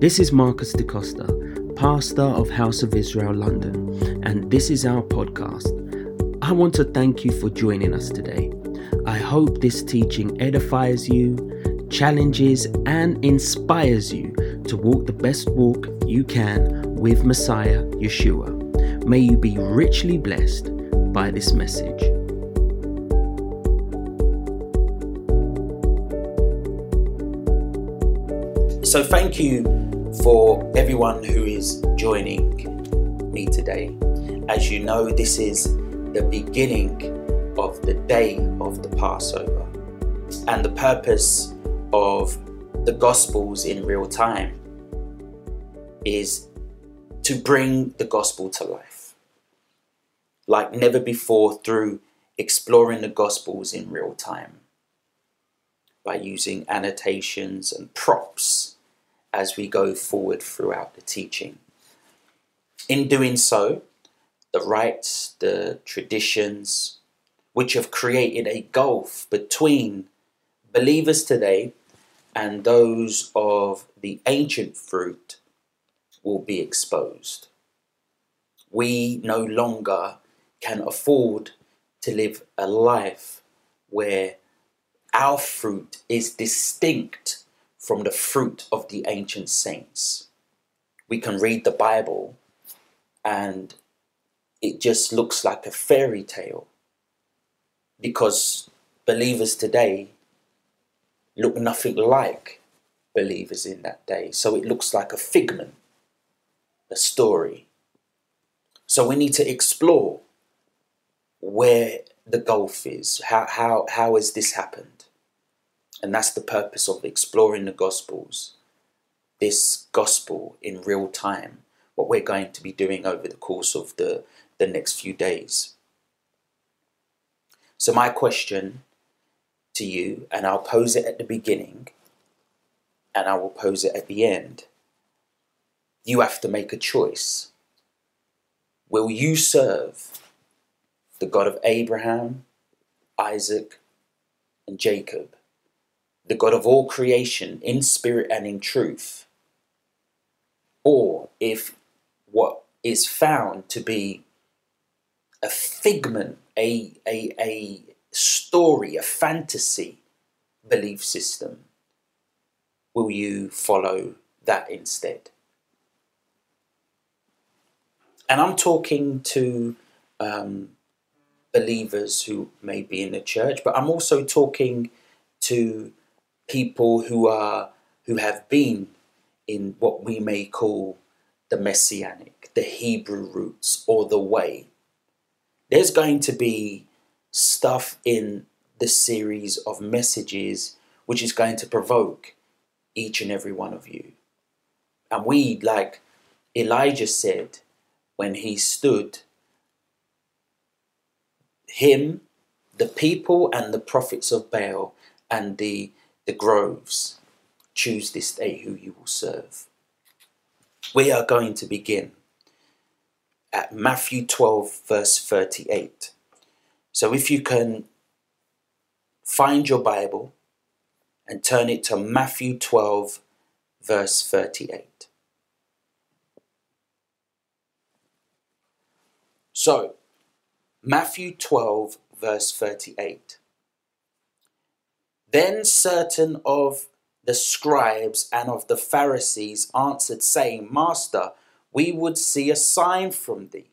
This is Marcus DeCosta, pastor of House of Israel London, and this is our podcast. I want to thank you for joining us today. I hope this teaching edifies you, challenges, and inspires you to walk the best walk you can with Messiah Yeshua. May you be richly blessed by this message. So, thank you for everyone who is joining me today. As you know, this is the beginning of the day of the Passover. And the purpose of the Gospels in real time is to bring the Gospel to life. Like never before, through exploring the Gospels in real time by using annotations and props as we go forward throughout the teaching. In doing so, the rites, the traditions, which have created a gulf between believers today and those of the ancient fruit, will be exposed. We no longer can afford to live a life where our fruit is distinct from the fruit of the ancient saints. We can read the Bible and it just looks like a fairy tale because believers today look nothing like believers in that day. So it looks like a figment, a story. So we need to explore where the gulf is. How, how, how has this happened? And that's the purpose of exploring the Gospels. This Gospel in real time, what we're going to be doing over the course of the, the next few days. So, my question to you, and I'll pose it at the beginning and I will pose it at the end. You have to make a choice. Will you serve the God of Abraham, Isaac, and Jacob? The God of all creation in spirit and in truth, or if what is found to be a figment, a, a, a story, a fantasy belief system, will you follow that instead? And I'm talking to um, believers who may be in the church, but I'm also talking to people who are who have been in what we may call the messianic, the Hebrew roots, or the way. There's going to be stuff in the series of messages which is going to provoke each and every one of you. And we, like Elijah said when he stood, him, the people, and the prophets of Baal, and the the groves. Choose this day who you will serve. We are going to begin at Matthew 12, verse 38. So if you can find your Bible and turn it to Matthew 12, verse 38. So, Matthew 12, verse 38. Then certain of the scribes and of the Pharisees answered, saying, Master, we would see a sign from thee.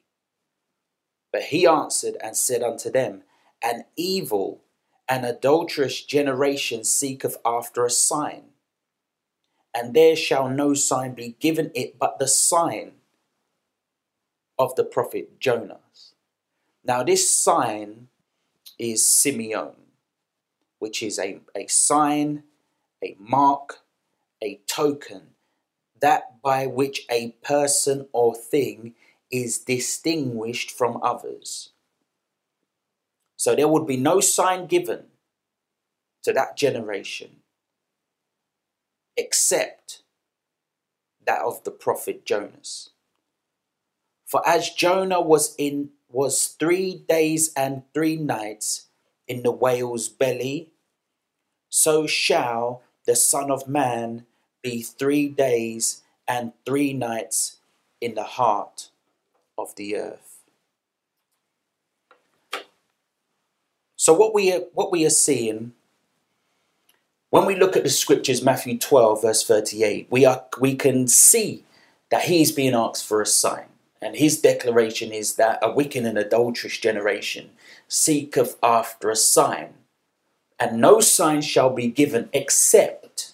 But he answered and said unto them, An evil and adulterous generation seeketh after a sign, and there shall no sign be given it but the sign of the prophet Jonas. Now, this sign is semeion which is a, a sign, a mark, a token, that by which a person or thing is distinguished from others. So there would be no sign given to that generation except that of the prophet Jonas. For as Jonah was in was 3 days and 3 nights in the whale's belly so shall the Son of Man be three days and three nights in the heart of the earth. So what we are, what we are seeing when we look at the scriptures, Matthew 12, verse 38, we are we can see that he's being asked for a sign. And his declaration is that a wicked and adulterous generation seeketh after a sign, and no sign shall be given except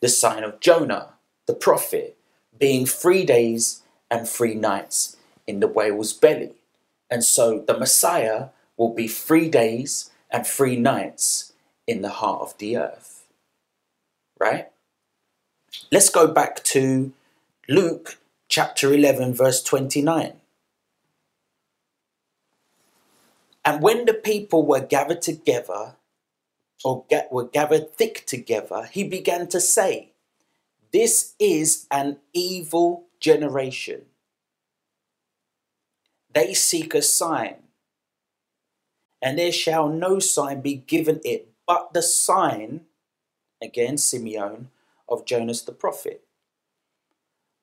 the sign of Jonah, the prophet, being three days and three nights in the whale's belly. And so the Messiah will be three days and three nights in the heart of the earth. Right? Let's go back to Luke chapter 11, verse 29. And when the people were gathered together, or get, were gathered thick together, he began to say, This is an evil generation. They seek a sign, and there shall no sign be given it but the sign, again, semeion, of Jonas the prophet.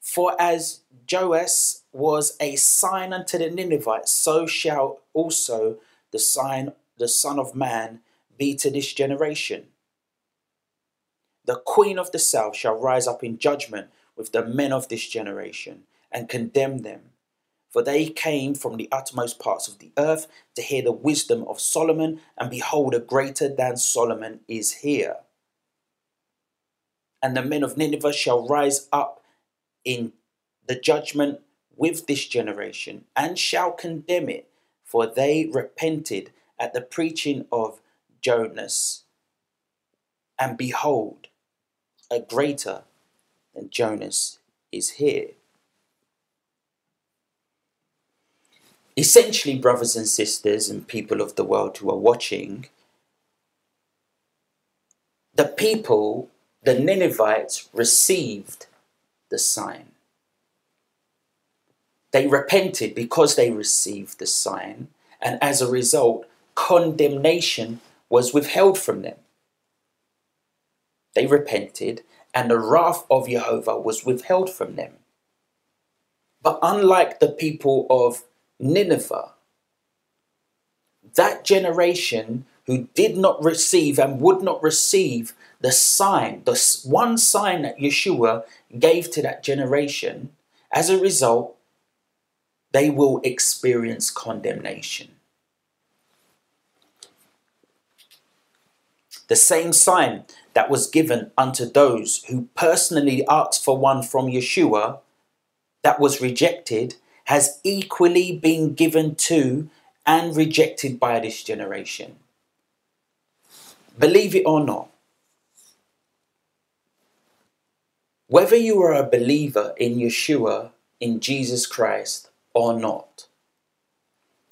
For as Jonas was a sign unto the Ninevites, so shall also the sign, the Son of Man, be to this generation. The queen of the south shall rise up in judgment with the men of this generation and condemn them for they came from the uttermost parts of the earth to hear the wisdom of Solomon, and behold, a greater than Solomon is here. And the men of Nineveh shall rise up in the judgment with this generation, and shall condemn it, for they repented at the preaching of Jonas. And behold, a greater than Jonas is here. essentially, brothers and sisters, and people of the world who are watching, the people, the Ninevites, received the sign. They repented because they received the sign, and as a result, condemnation was withheld from them. They repented, and the wrath of Jehovah was withheld from them. But unlike the people of Nineveh. That generation who did not receive and would not receive the sign, the one sign that Yeshua gave to that generation, as a result, they will experience condemnation. The same sign that was given unto those who personally asked for one from Yeshua that was rejected has equally been given to and rejected by this generation. Believe it or not, whether you are a believer in Yeshua, in Jesus Christ, or not,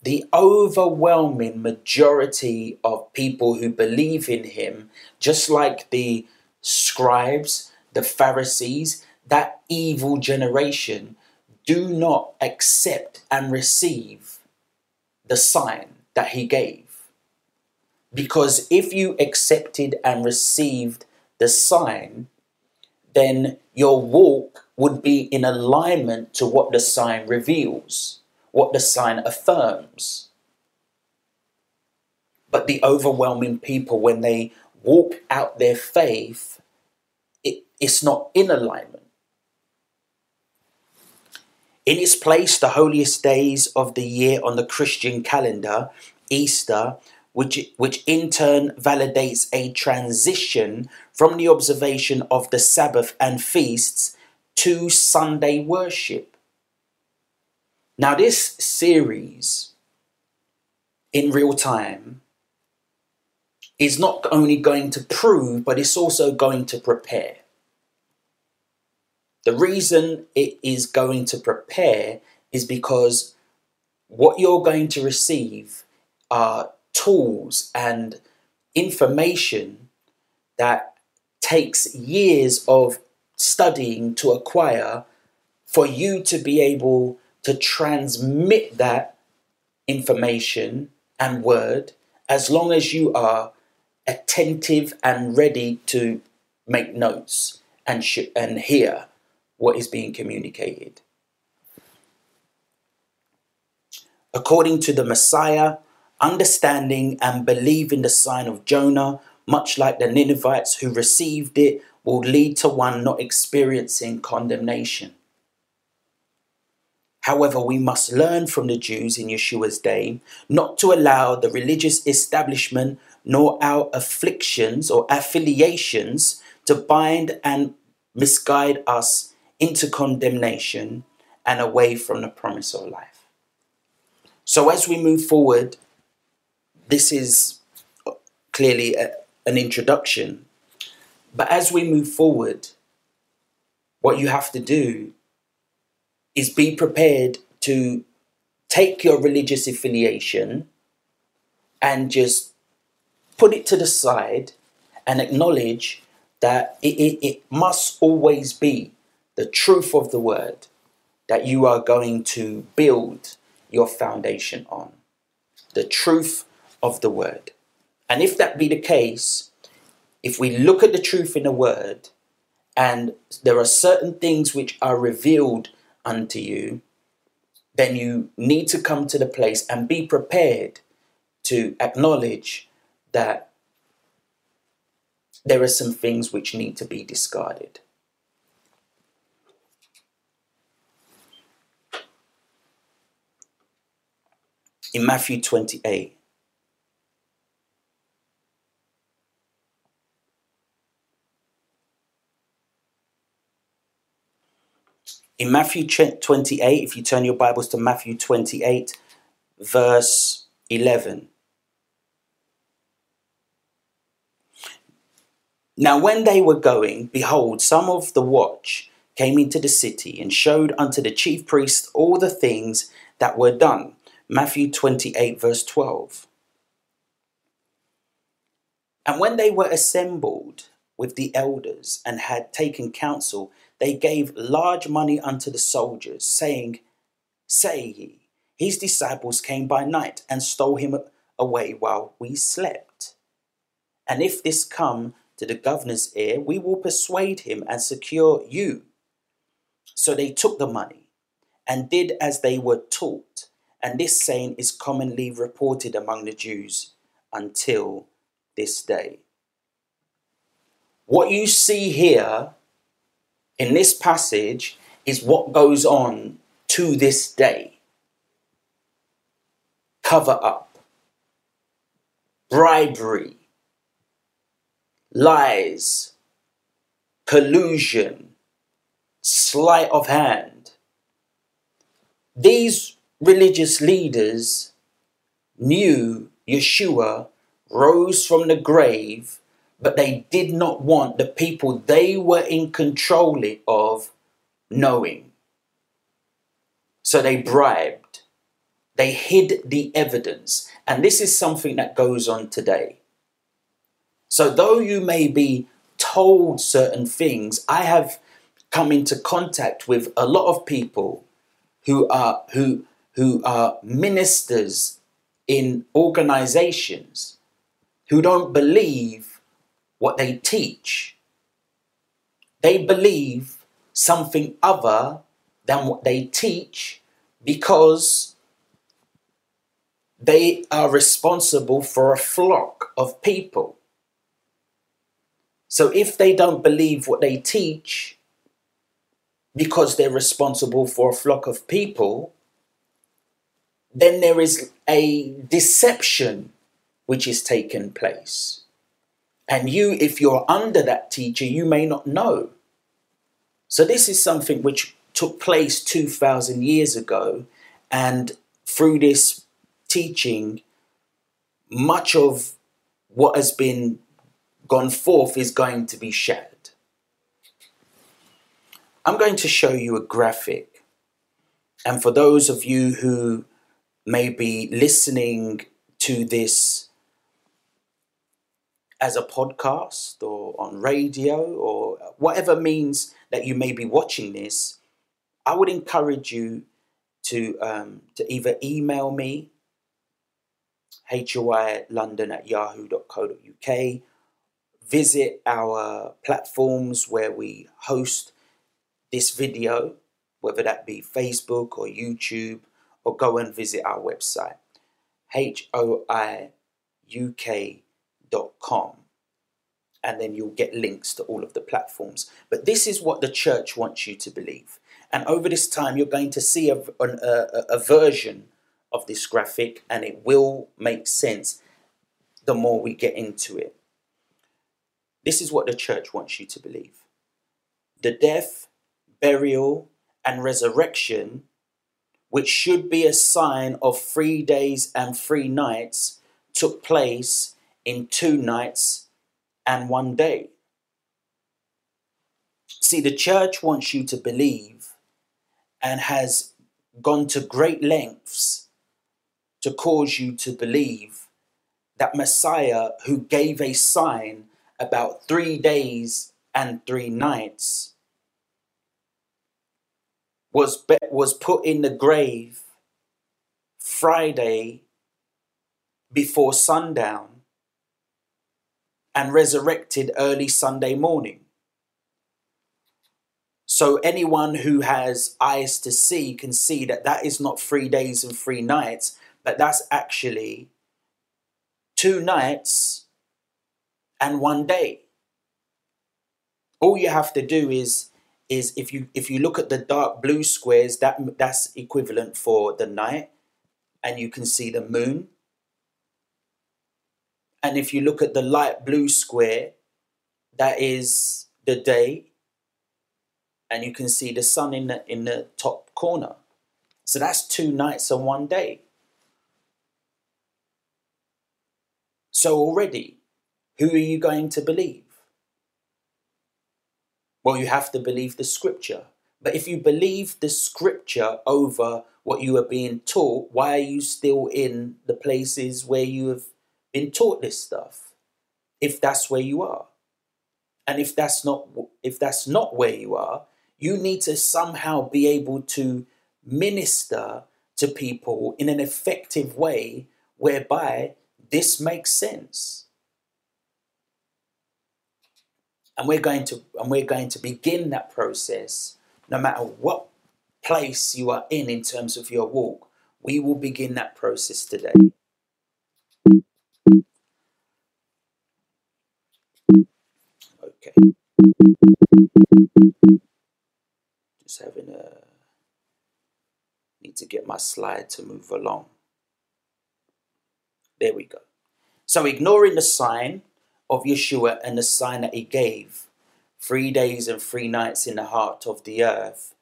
the overwhelming majority of people who believe in him, just like the scribes, the Pharisees, that evil generation, do not accept and receive the sign that he gave. Because if you accepted and received the sign, then your walk would be in alignment to what the sign reveals, what the sign affirms. But the overwhelming people, when they walk out their faith, it, it's not in alignment. In its place, the holiest days of the year on the Christian calendar, Easter, which, which in turn validates a transition from the observation of the Sabbath and feasts to Sunday worship. Now, this series in real time is not only going to prove, but it's also going to prepare. The reason it is going to prepare is because what you're going to receive are tools and information that takes years of studying to acquire for you to be able to transmit that information and word as long as you are attentive and ready to make notes and sh- and hear what is being communicated. According to the Messiah, understanding and believing the sign of Jonah, much like the Ninevites who received it, will lead to one not experiencing condemnation. However, we must learn from the Jews in Yeshua's day not to allow the religious establishment nor our afflictions or affiliations to bind and misguide us into condemnation and away from the promise of life. So, as we move forward, this is clearly a, an introduction. But as we move forward, what you have to do is be prepared to take your religious affiliation and just put it to the side and acknowledge that it, it, it, must always be the truth of the word that you are going to build your foundation on. The truth of the word. And if that be the case, if we look at the truth in the word and there are certain things which are revealed unto you, then you need to come to the place and be prepared to acknowledge that there are some things which need to be discarded. In Matthew 28, In Matthew 28, if you turn your Bibles to Matthew 28, verse 11. Now, when they were going, behold, some of the watch came into the city and showed unto the chief priests all the things that were done. Matthew 28, verse 12. And when they were assembled with the elders and had taken counsel, they gave large money unto the soldiers, saying, Say ye, his disciples came by night and stole him away while we slept. And if this come to the governor's ear, we will persuade him and secure you. So they took the money and did as they were taught. And this saying is commonly reported among the Jews until this day. What you see here in this passage is what goes on to this day. Cover up, bribery, lies, collusion, sleight of hand. These religious leaders knew Yeshua rose from the grave but they did not want the people they were in control of knowing. So they bribed, they hid the evidence. And this is something that goes on today. So, though you may be told certain things, I have come into contact with a lot of people who are who who are ministers in organizations who don't believe what they teach. They believe something other than what they teach because they are responsible for a flock of people. So if they don't believe what they teach because they're responsible for a flock of people, then there is a deception which is taking place. And you, if you're under that teacher, you may not know. So, this is something which took place 2,000 years ago. And through this teaching, much of what has been gone forth is going to be shattered. I'm going to show you a graphic. And for those of you who may be listening to this as a podcast or on radio or whatever means that you may be watching this, I would encourage you to um, to either email me london at yahoo.co.uk visit our platforms where we host this video, whether that be Facebook or YouTube, or go and visit our website, hoiuk.com. And then you'll get links to all of the platforms. But this is what the church wants you to believe. And over this time, you're going to see a, a, a version of this graphic, and it will make sense the more we get into it. This is what the church wants you to believe the death, burial, and resurrection, which should be a sign of three days and three nights, took place in two nights and one day. See, the church wants you to believe and has gone to great lengths to cause you to believe that Messiah, who gave a sign about three days and three nights, was, be- was put in the grave Friday before sundown and resurrected early Sunday morning. So anyone who has eyes to see can see that that is not three days and three nights, but that's actually two nights and one day. All you have to do is is if you if you look at the dark blue squares, that that's equivalent for the night, and you can see the moon. And if you look at the light blue square, that is the day, and you can see the sun in the in the top corner. So that's two nights and one day. So already, who are you going to believe? Well, you have to believe the scripture. But if you believe the scripture over what you are being taught, why are you still in the places where you have been taught this stuff? If that's where you are. And if that's not if that's not where you are, you need to somehow be able to minister to people in an effective way whereby this makes sense. And we're going to and we're going to begin that process no matter what place you are in in terms of your walk. We will begin that process today. Okay. Just having a need to get my slide to move along. There we go. So ignoring the sign of Yeshua and the sign that he gave, three days and three nights in the heart of the earth,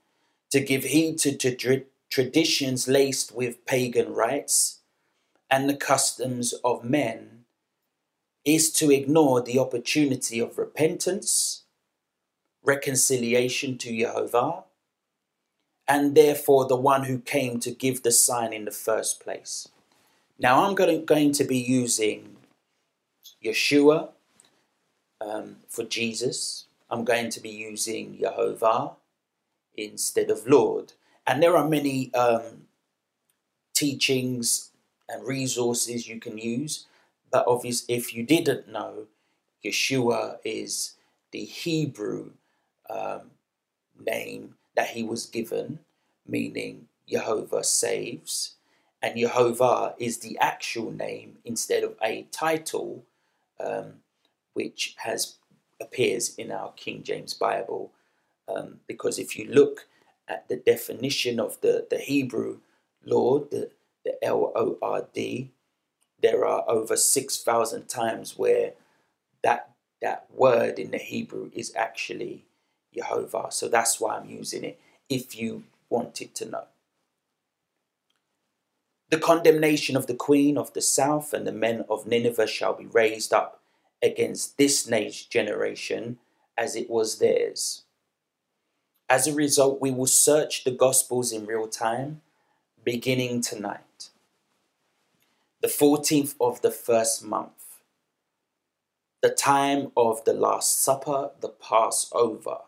to give heed to, to traditions laced with pagan rites and the customs of men, is to ignore the opportunity of repentance, reconciliation to Jehovah, and therefore the one who came to give the sign in the first place. Now I'm going to, be using Yeshua um, for Jesus. I'm going to be using Jehovah instead of Lord. And there are many um, teachings and resources you can use. But obviously, if you didn't know, Yeshua is the Hebrew um, name that he was given, meaning Jehovah saves and Jehovah is the actual name instead of a title, um, which has appears in our King James Bible. Um, because if you look at the definition of the, the Hebrew Lord, the, the L O R D, there are over 6,000 times where that, that word in the Hebrew is actually Jehovah. So that's why I'm using it if you wanted to know. The condemnation of the queen of the south and the men of Nineveh shall be raised up against this next generation as it was theirs. As a result, we will search the Gospels in real time, beginning tonight, the 14th of the first month, the time of the Last Supper, the Passover.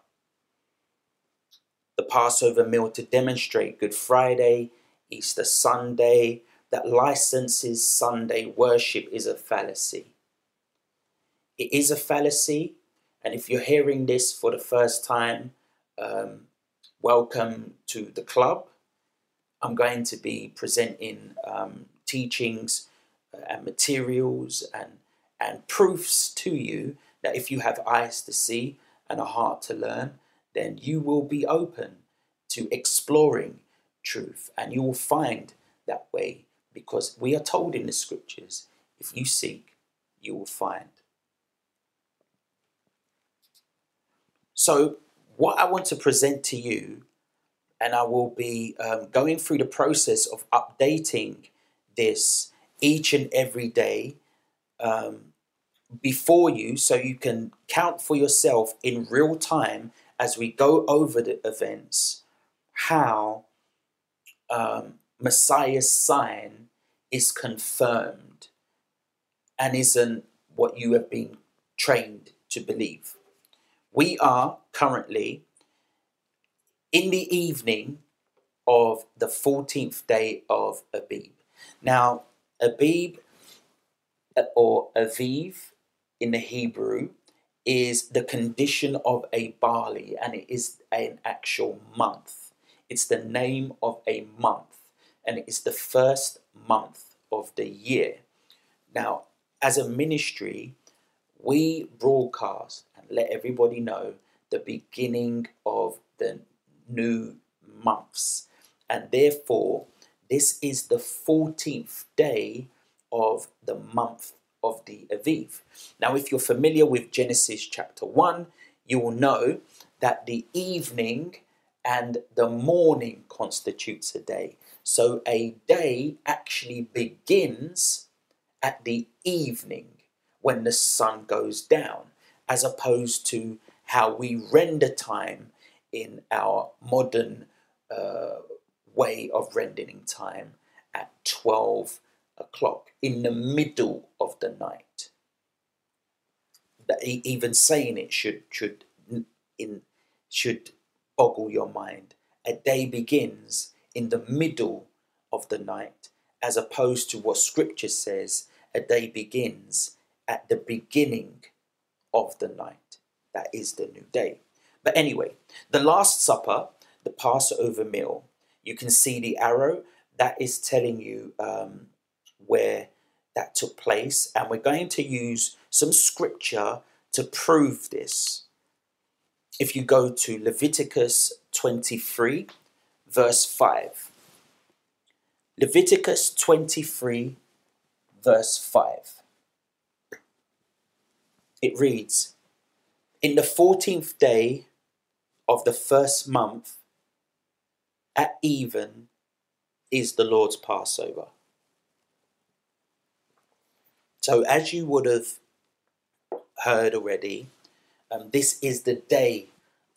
The Passover meal to demonstrate Good Friday Easter Sunday, that licenses Sunday worship is a fallacy. It is a fallacy, and if you're hearing this for the first time, um, welcome to the club. I'm going to be presenting um, teachings uh, and materials and, and proofs to you that if you have eyes to see and a heart to learn, then you will be open to exploring truth and you will find that way because we are told in the scriptures if you seek, you will find. So, what I want to present to you, and I will be um, going through the process of updating this each and every day um, before you so you can count for yourself in real time as we go over the events how um, Messiah's sign is confirmed and isn't what you have been trained to believe. We are currently in the evening of the 14th day of Abib. Now, Abib or Aviv in the Hebrew is the condition of a barley and it is an actual month. It's the name of a month and it is the first month of the year. Now, as a ministry, we broadcast and let everybody know the beginning of the new months. And therefore, this is the 14th day of the month of the Aviv. Now, if you're familiar with Genesis chapter 1, you will know that the evening and the morning constitutes a day. So a day actually begins at the evening when the sun goes down, as opposed to how we render time in our modern uh, way of rendering time at 12 o'clock in the middle of the night. That even saying it should should in should boggle your mind. A day begins in the middle of the night, as opposed to what Scripture says a day begins at the beginning of the night. That is the new day. But anyway, the Last Supper, the Passover meal, you can see the arrow that is telling you um, where that took place, and we're going to use some scripture to prove this. If you go to Leviticus 23, verse 5. Leviticus 23, verse 5. It reads In the 14th day of the first month, at even, is the Lord's Passover. So, as you would have heard already, um, this is the day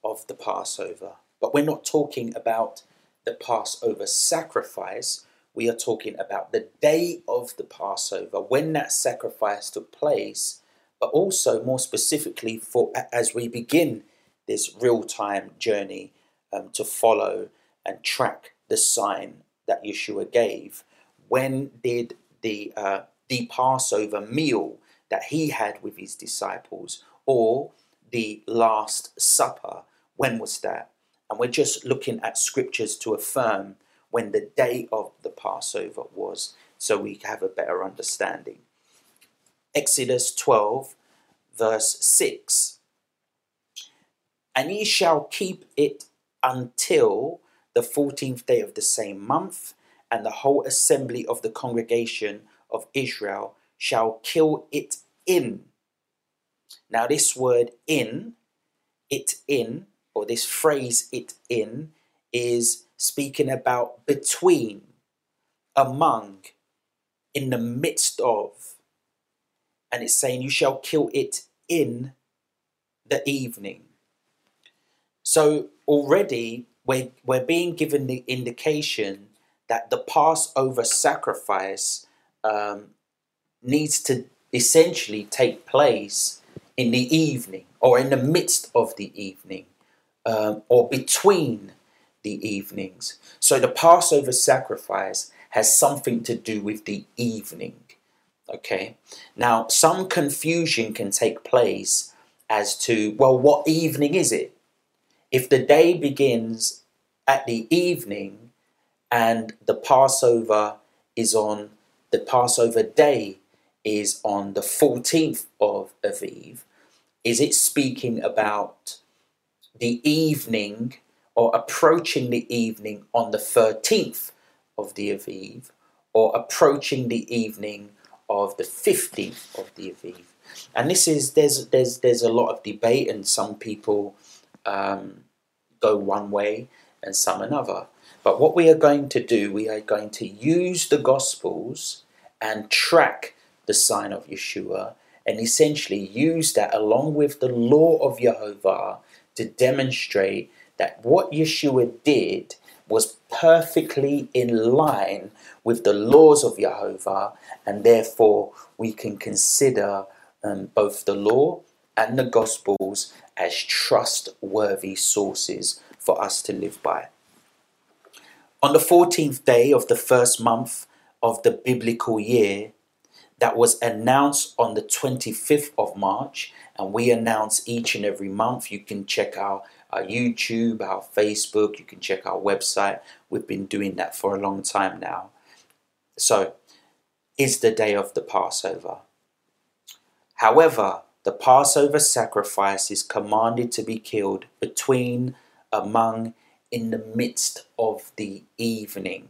of the Passover. But we're not talking about the Passover sacrifice, we are talking about the day of the Passover, when that sacrifice took place, but also more specifically for as we begin this real time journey um, to follow and track the sign that Yeshua gave. When did the uh, the Passover meal that he had with his disciples, or the Last Supper? When was that? And we're just looking at scriptures to affirm when the day of the Passover was, so we have a better understanding. Exodus 12, verse 6 And ye shall keep it until the 14th day of the same month, and the whole assembly of the congregation of Israel shall kill it in. Now, this word in, it in, or this phrase it in, is speaking about between, among, in the midst of. And it's saying, You shall kill it in the evening. So already we're, we're being given the indication that the Passover sacrifice um, needs to essentially take place in the evening or in the midst of the evening um, or between the evenings. So the Passover sacrifice has something to do with the evening. Okay. Now, some confusion can take place as to, well, what evening is it? If the day begins at the evening and the Passover is on the Passover day is on the 14th of Aviv, is it speaking about the evening or approaching the evening on the 13th of the Aviv or approaching the evening of the 15th of the Aviv? And this is there's there's there's a lot of debate and some people um, go one way and some another. But what we are going to do, we are going to use the Gospels and track the sign of Yeshua and essentially use that along with the law of Jehovah to demonstrate that what Yeshua did was perfectly in line with the laws of Jehovah, and therefore we can consider um, both the law and the Gospels as trustworthy sources for us to live by. On the 14th day of the first month of the biblical year, that was announced on the 25th of March, and we announce each and every month. You can check our, our YouTube, our Facebook, you can check our website. We've been doing that for a long time now. So, is the day of the Passover. However, the Passover sacrifice is commanded to be killed between, among, in the midst of the evening.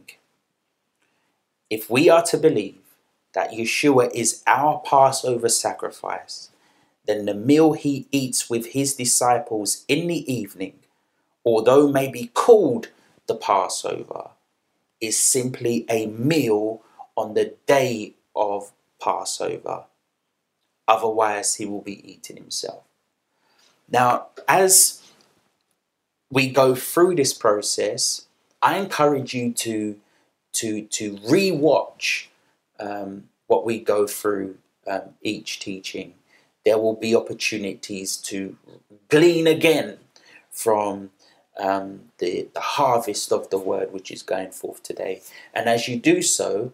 If we are to believe that Yeshua is our Passover sacrifice, then the meal he eats with his disciples in the evening, although may be called the Passover, is simply a meal on the day of Passover. Otherwise, he will be eating himself. Now, as we go through this process, I encourage you to to to rewatch um, what we go through um, each teaching. There will be opportunities to glean again from um, the, the harvest of the word which is going forth today. And as you do so,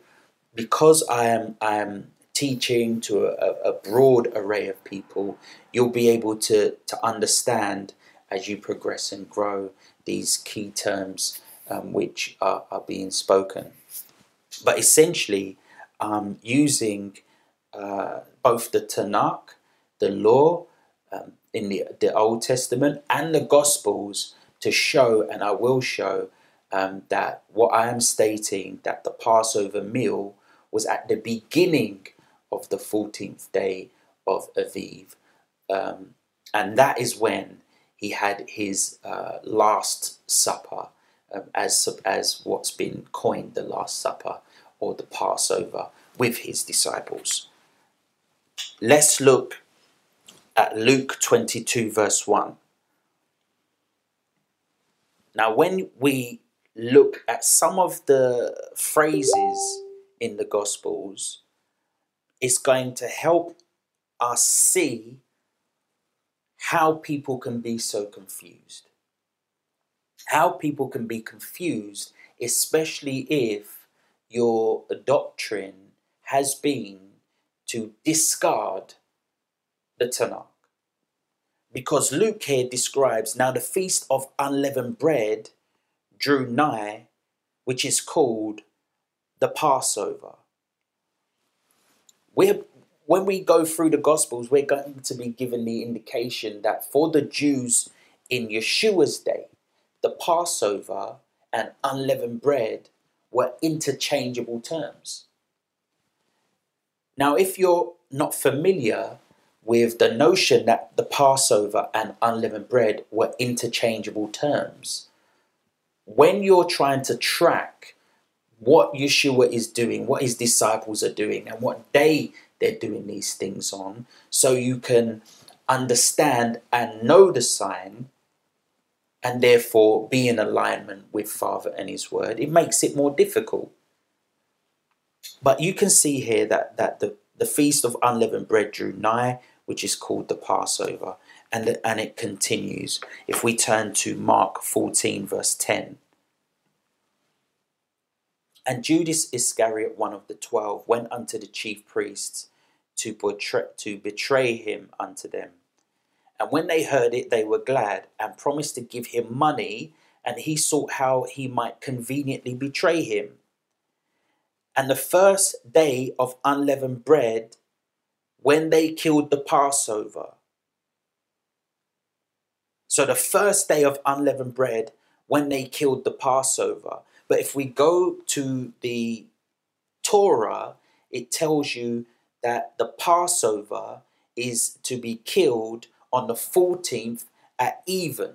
because I am I am teaching to a, a broad array of people, you'll be able to to understand as you progress and grow these key terms um, which are, are, being spoken. But essentially, um, using uh, both the Tanakh, the law um, in the, the Old Testament, and the Gospels to show, and I will show, um, that what I am stating, that the Passover meal was at the beginning of the 14th day of Aviv. Um, and that is when he had his uh, Last Supper, um, as, as what's been coined the Last Supper or the Passover with his disciples. Let's look at Luke 22, verse 1. Now, when we look at some of the phrases in the Gospels, it's going to help us see how people can be so confused. How people can be confused, especially if your doctrine has been to discard the Tanakh. Because Luke here describes now the feast of unleavened bread drew nigh, which is called the Passover. We're when we go through the Gospels, we're going to be given the indication that for the Jews in Yeshua's day, the Passover and unleavened bread were interchangeable terms. Now, if you're not familiar with the notion that the Passover and unleavened bread were interchangeable terms, when you're trying to track what Yeshua is doing, what his disciples are doing, and what day they're doing these things on so you can understand and know the sign and therefore be in alignment with Father and His Word. It makes it more difficult. But you can see here that, that the, the Feast of Unleavened Bread drew nigh, which is called the Passover, and, and it continues. If we turn to Mark 14, verse 10. And Judas Iscariot, one of the twelve, went unto the chief priests to betray, to betray him unto them. And when they heard it, they were glad and promised to give him money, and he sought how he might conveniently betray him. And the first day of unleavened bread, when they killed the Passover, so the first day of unleavened bread, when they killed the Passover. But if we go to the Torah, it tells you that the Passover is to be killed on the 14th at even.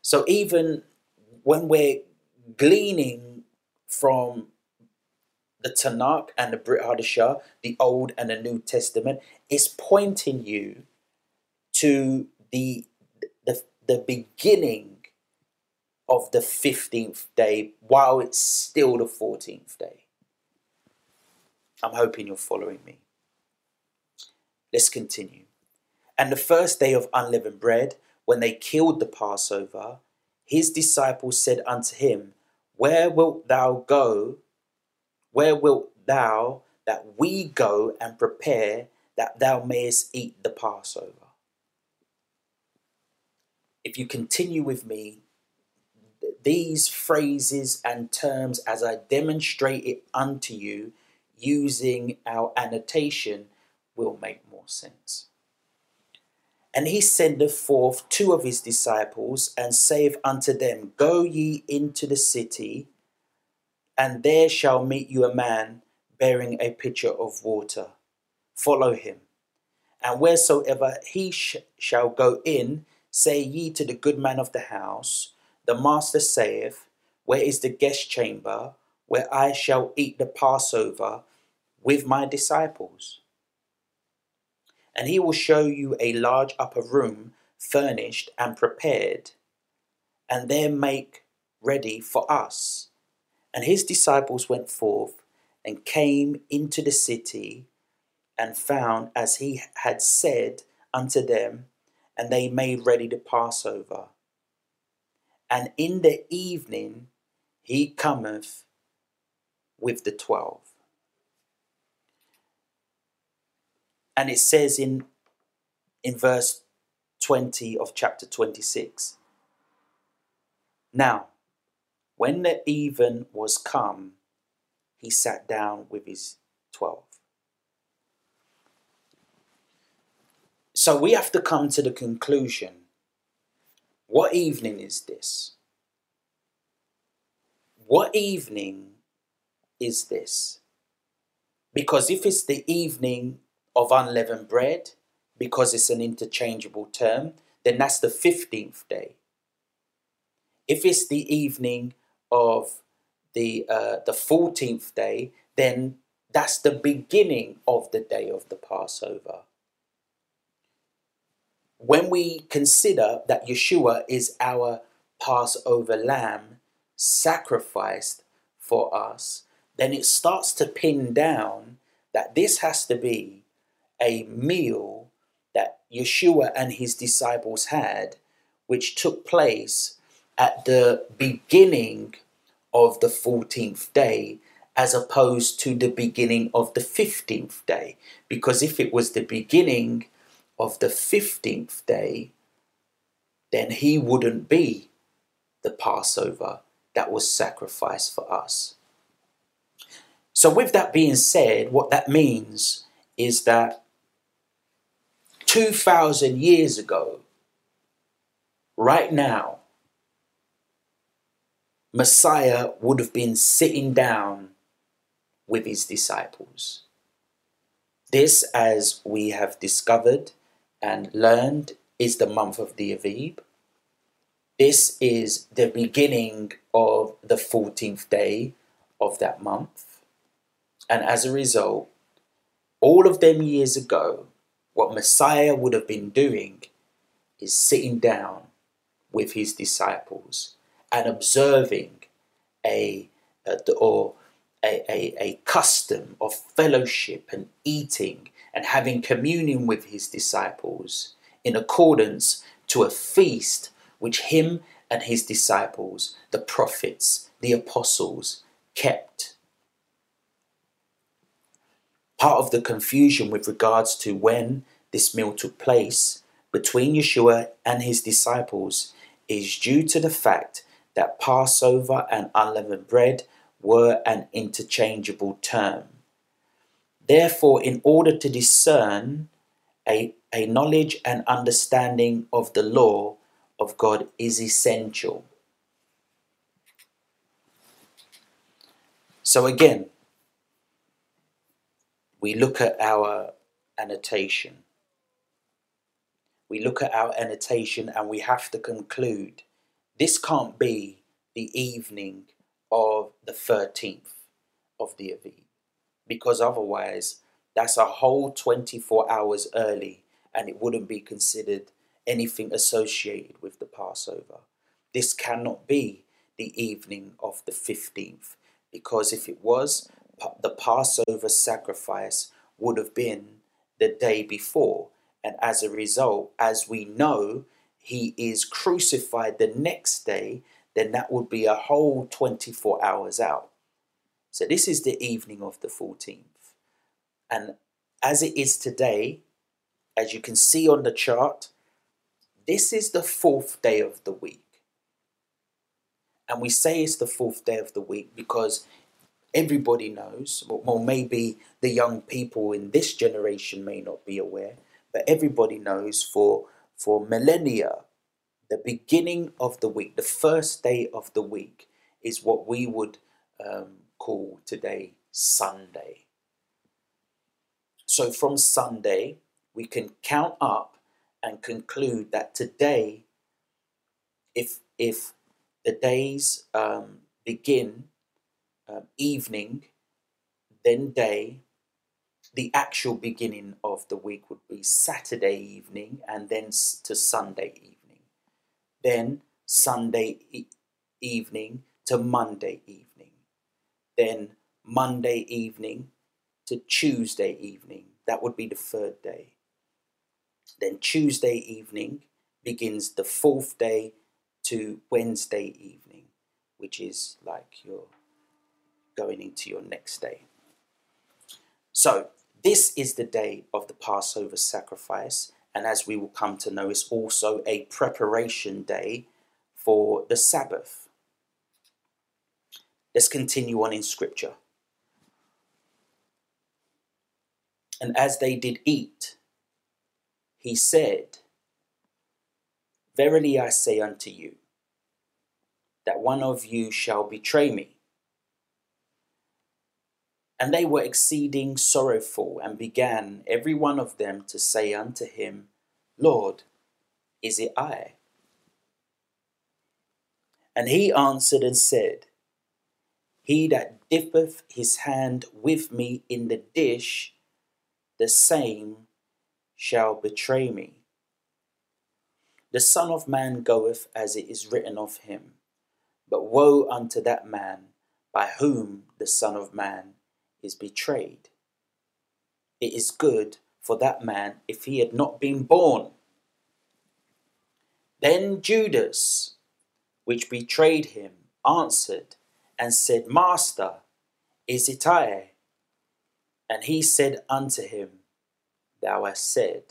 So even when we're gleaning from the Tanakh and the Brit Hadashah, the Old and the New Testament, it's pointing you to the, the, the beginning of the 15th day while it's still the 14th day. I'm hoping you're following me. Let's continue. And the first day of unleavened bread, when they killed the Passover, his disciples said unto him, Where wilt thou go? Where wilt thou that we go and prepare that thou mayest eat the Passover? If you continue with me, these phrases and terms, as I demonstrate it unto you using our annotation, will make more sense. And he sendeth forth two of his disciples, and saith unto them, Go ye into the city, and there shall meet you a man bearing a pitcher of water. Follow him. And wheresoever he sh- shall go in, say ye to the good man of the house, The master saith, Where is the guest chamber, where I shall eat the Passover with my disciples? and he will show you a large upper room furnished and prepared, and there make ready for us. And his disciples went forth and came into the city and found as he had said unto them, and they made ready the Passover. And in the evening he cometh with the twelve. And it says in, in verse 20 of chapter 26 Now, when the even was come, he sat down with his 12. So we have to come to the conclusion what evening is this? What evening is this? Because if it's the evening of unleavened bread, because it's an interchangeable term, then that's the 15th day. If it's the evening of the, uh, the 14th day, then that's the beginning of the day of the Passover. When we consider that Yeshua is our Passover lamb sacrificed for us, then it starts to pin down that this has to be a meal that Yeshua and his disciples had, which took place at the beginning of the 14th day as opposed to the beginning of the 15th day. Because if it was the beginning of the 15th day, then he wouldn't be the Passover that was sacrificed for us. So, with that being said, what that means is that 2,000 years ago, right now, Messiah would have been sitting down with his disciples. This, as we have discovered and learned, is the month of the Aviv. This is the beginning of the 14th day of that month. And as a result, all of them years ago, what Messiah would have been doing is sitting down with his disciples and observing a, a or a, a, a custom of fellowship and eating and having communion with his disciples in accordance to a feast which him and his disciples, the prophets, the apostles, kept part of the confusion with regards to when this meal took place between Yeshua and his disciples is due to the fact that Passover and unleavened bread were an interchangeable term. Therefore, in order to discern a, a knowledge and understanding of the law of God is essential. So, again, we look at our annotation. We look at our annotation and we have to conclude this can't be the evening of the 13th of the Aviv because otherwise that's a whole 24 hours early and it wouldn't be considered anything associated with the Passover. This cannot be the evening of the 15th because if it was, the Passover sacrifice would have been the day before. And as a result, as we know, he is crucified the next day, then that would be a whole 24 hours out. So this is the evening of the 14th. And as it is today, as you can see on the chart, this is the fourth day of the week. And we say it's the fourth day of the week because everybody knows, well, maybe the young people in this generation may not be aware, but everybody knows for, for millennia, the beginning of the week, the first day of the week, is what we would um, call today Sunday. So from Sunday, we can count up and conclude that today, if if the days um, begin um, evening, then day, the actual beginning of the week would be Saturday evening and then to Sunday evening. Then Sunday e- evening to Monday evening. Then Monday evening to Tuesday evening. That would be the third day. Then Tuesday evening begins the fourth day to Wednesday evening, which is like you're going into your next day. So, this is the day of the Passover sacrifice, and as we will come to know, it's also a preparation day for the Sabbath. Let's continue on in Scripture. And as they did eat, he said, Verily I say unto you, that one of you shall betray me. And they were exceeding sorrowful, and began every one of them to say unto him, Lord, is it I? And he answered and said, He that dippeth his hand with me in the dish, the same shall betray me. The Son of Man goeth as it is written of him. But woe unto that man by whom the Son of Man is betrayed. It is good for that man if he had not been born. Then Judas, which betrayed him, answered and said, Master, is it I? And he said unto him, Thou hast said.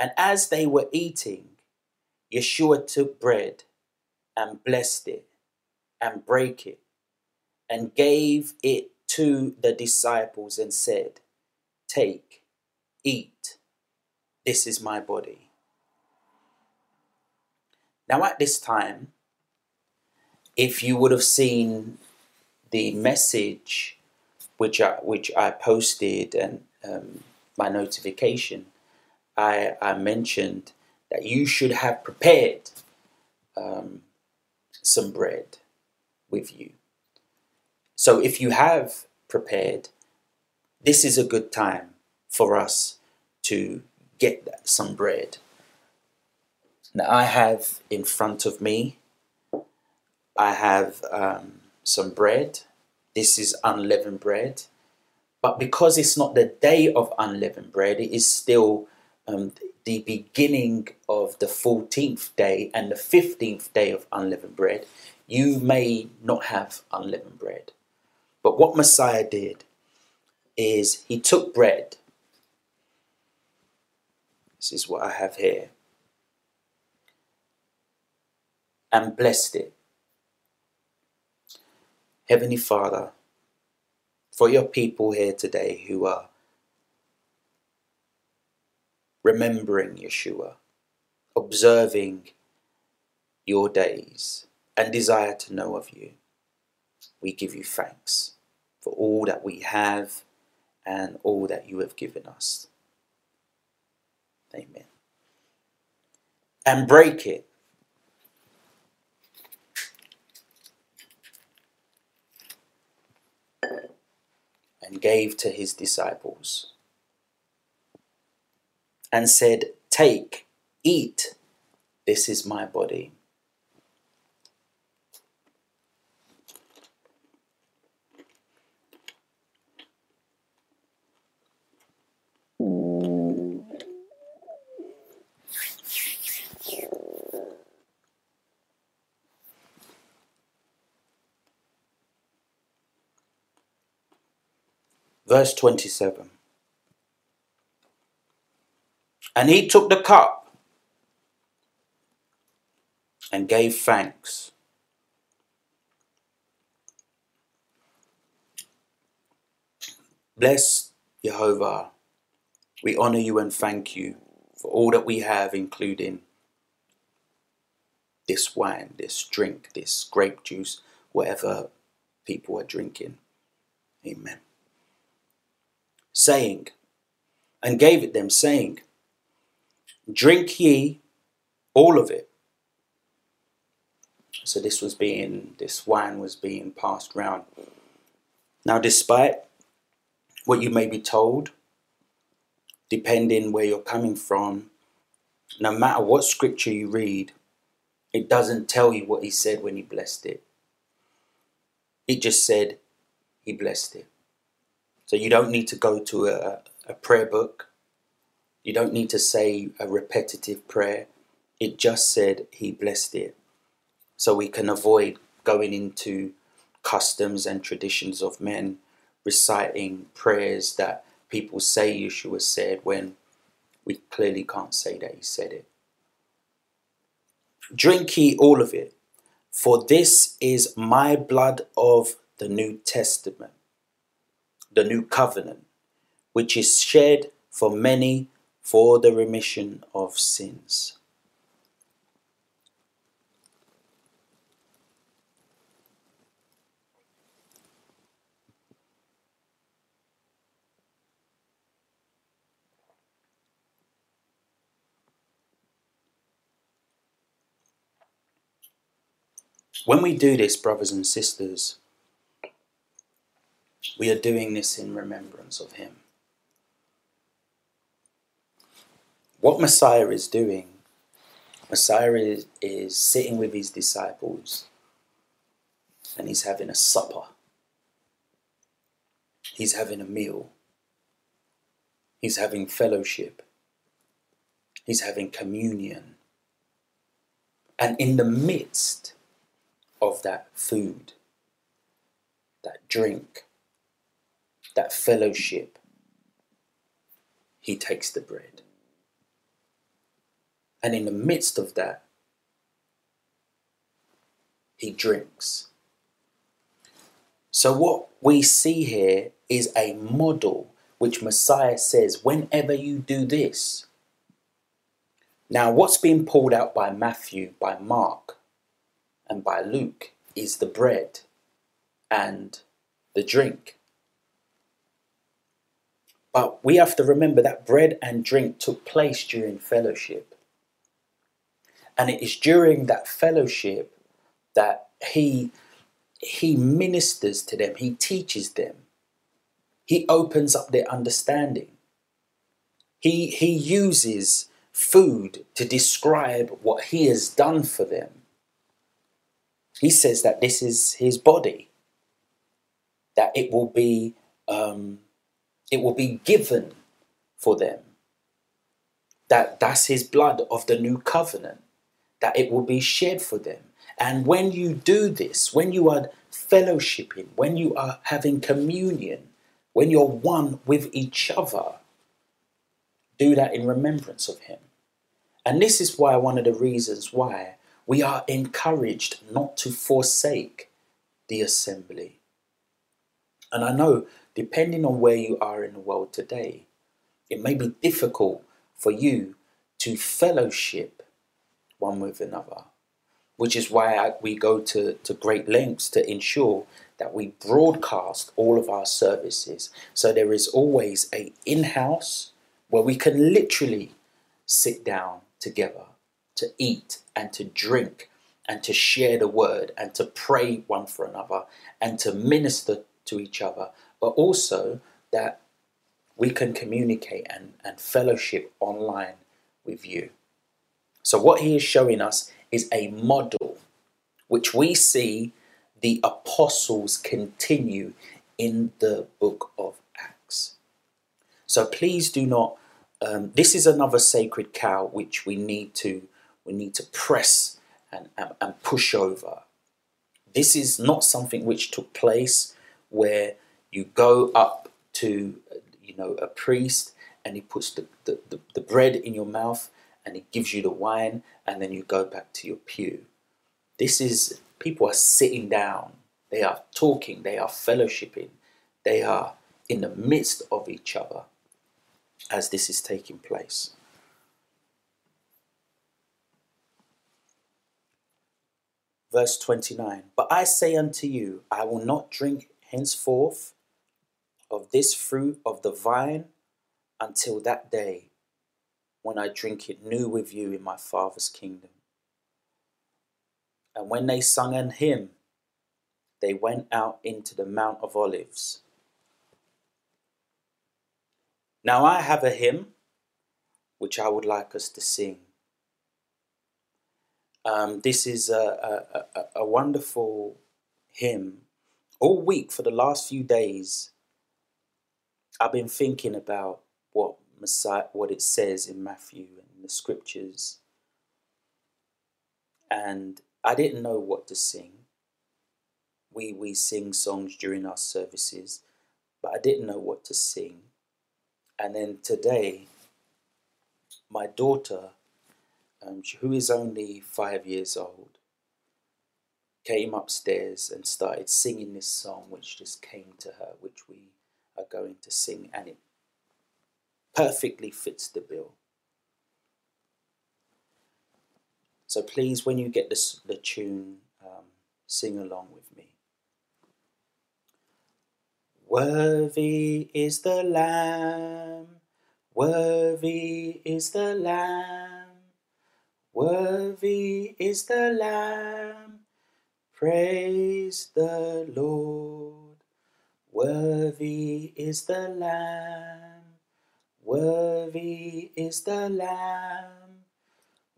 And as they were eating, Yeshua took bread and blessed it and brake it and gave it to the disciples and said, Take, eat, this is my body. Now, at this time, if you would have seen the message which I, which I posted and um, my notification, I, I mentioned that you should have prepared um, some bread with you. So if you have prepared, this is a good time for us to get some bread. Now I have in front of me, I have um, some bread. This is unleavened bread. But because it's not the day of unleavened bread, it is still um, the beginning of the 14th day and the 15th day of unleavened bread, you may not have unleavened bread. But what Messiah did is he took bread This is what I have here. And blessed it. Heavenly Father, for your people here today who are remembering Yeshua, observing your days, and desire to know of you, we give you thanks for all that we have and all that you have given us. Amen. And break it. And gave to his disciples and said, Take, eat, this is my body. Verse 27. And he took the cup and gave thanks. Bless Jehovah. We honor you and thank you for all that we have, including this wine, this drink, this grape juice, whatever people are drinking. Amen saying, and gave it them, saying, Drink ye all of it. So this was being, this wine was being passed round. Now, despite what you may be told, depending where you're coming from, no matter what scripture you read, it doesn't tell you what he said when he blessed it. It just said he blessed it. So you don't need to go to a, a prayer book. You don't need to say a repetitive prayer. It just said he blessed it. So we can avoid going into customs and traditions of men reciting prayers that people say Yeshua said when we clearly can't say that he said it. Drink ye all of it, for this is my blood of the New Testament the new covenant, which is shed for many for the remission of sins. When we do this, brothers and sisters, we are doing this in remembrance of him. What Messiah is doing, Messiah is, is sitting with his disciples and he's having a supper. He's having a meal. He's having fellowship. He's having communion. And in the midst of that food, that drink, that fellowship, he takes the bread. And in the midst of that, he drinks. So, what we see here is a model which Messiah says, whenever you do this. Now, what's being pulled out by Matthew, by Mark, and by Luke is the bread and the drink. But we have to remember that bread and drink took place during fellowship. And it is during that fellowship that he, he ministers to them, he teaches them, he opens up their understanding. He, he uses food to describe what he has done for them. He says that this is his body, that it will be um, it will be given for them. That that's his blood of the new covenant, that it will be shed for them. And when you do this, when you are fellowshipping, when you are having communion, when you're one with each other, do that in remembrance of him. And this is why one of the reasons why we are encouraged not to forsake the assembly. And I know, depending on where you are in the world today, it may be difficult for you to fellowship one with another, which is why I, we go to, to great lengths to ensure that we broadcast all of our services. So there is always a in-house where we can literally sit down together to eat and to drink and to share the word and to pray one for another and to minister to each other, but also that we can communicate and, and fellowship online with you. So, what he is showing us is a model which we see the apostles continue in the book of Acts. So please do not. Um, this is another sacred cow which we need to we need to press and, and, and push over. This is not something which took place where you go up to you know a priest and he puts the, the, the, the bread in your mouth and he gives you the wine and then you go back to your pew. This is people are sitting down, they are talking, they are fellowshipping, they are in the midst of each other as this is taking place. Verse 29 But I say unto you, I will not drink henceforth of this fruit of the vine until that day when I drink it new with you in my Father's kingdom. And when they sung an hymn, they went out into the Mount of Olives. Now I have a hymn which I would like us to sing. Um, this is a, a, a, a wonderful hymn. All week for the last few days, I've been thinking about what Messiah, what it says in Matthew and the scriptures, and I didn't know what to sing. We we sing songs during our services, but I didn't know what to sing. And then today, my daughter, um, who is only five years old, came upstairs and started singing this song, which just came to her, which we are going to sing, and it perfectly fits the bill. So please, when you get this, the tune, um, sing along with me. Worthy is the Lamb, worthy is the Lamb, worthy is the Lamb, praise the Lord. Worthy is the Lamb, worthy is the Lamb.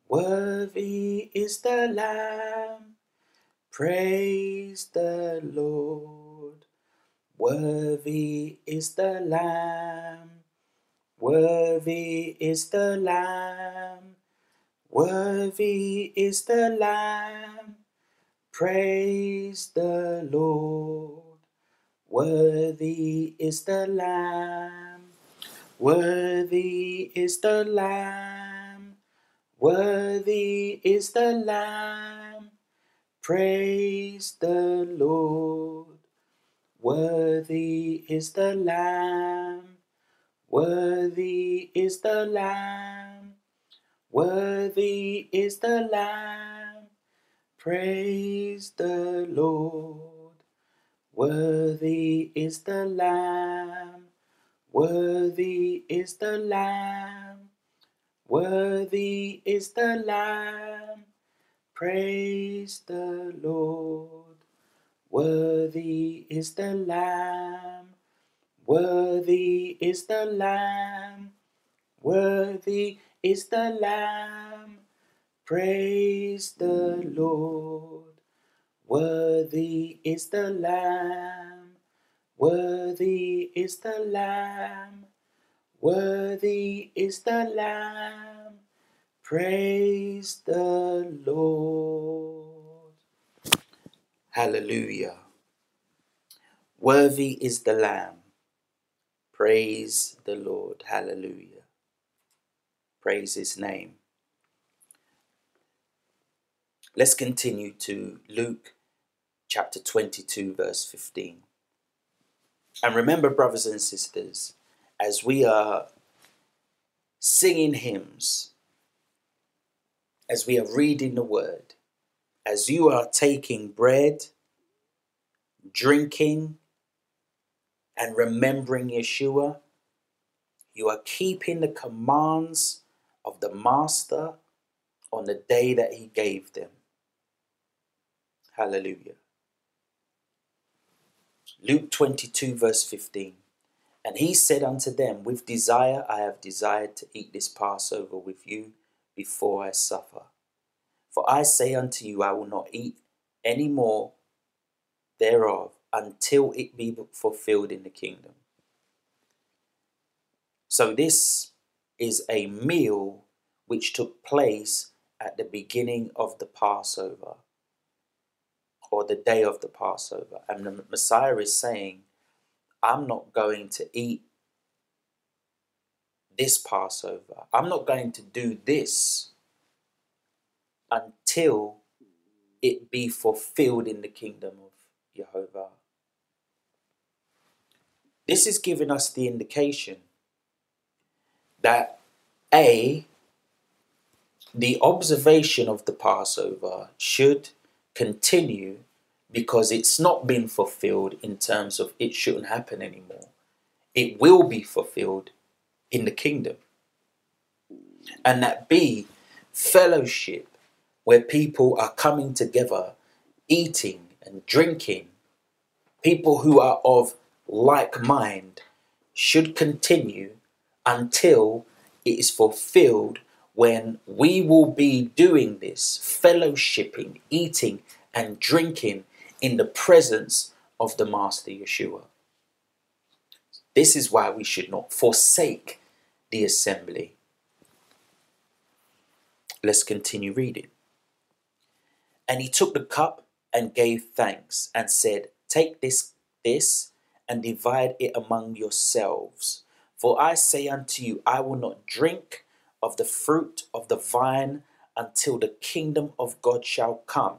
Worthy is the Lamb, praise the Lord. Worthy is the Lamb, worthy is the Lamb, worthy is the Lamb, praise the Lord. Worthy is the Lamb, worthy is the Lamb. Worthy is the Lamb, praise the Lord. Worthy is the Lamb, worthy is the Lamb, worthy is the Lamb, praise the Lord. Worthy is the Lamb, worthy is the Lamb. Worthy is the Lamb, praise the Lord. Worthy is the Lamb, worthy is the Lamb, worthy is the Lamb, praise the Lord. Worthy is the Lamb, worthy is the Lamb. Worthy is the Lamb. Praise the Lord. Hallelujah. Worthy is the Lamb. Praise the Lord. Hallelujah. Praise his name. Let's continue to Luke chapter 22, verse 15. And remember, brothers and sisters, as we are singing hymns, as we are reading the word, as you are taking bread, drinking, and remembering Yeshua, you are keeping the commands of the Master on the day that He gave them. Hallelujah. Luke 22, verse 15. And he said unto them, With desire I have desired to eat this Passover with you before I suffer. For I say unto you, I will not eat any more thereof until it be fulfilled in the kingdom. So, this is a meal which took place at the beginning of the Passover or the day of the Passover. And the Messiah is saying, I'm not going to eat this Passover. I'm not going to do this until it be fulfilled in the kingdom of Jehovah. This is giving us the indication that A, the observation of the Passover should continue because it's not been fulfilled in terms of it shouldn't happen anymore. It will be fulfilled in the kingdom. And that B, fellowship, where people are coming together, eating and drinking, people who are of like mind, should continue until it is fulfilled when we will be doing this, fellowshipping, eating, and drinking in the presence of the Master Yeshua. This is why we should not forsake the assembly. Let's continue reading. And he took the cup and gave thanks and said, Take this, this, and divide it among yourselves. For I say unto you, I will not drink of the fruit of the vine until the kingdom of God shall come.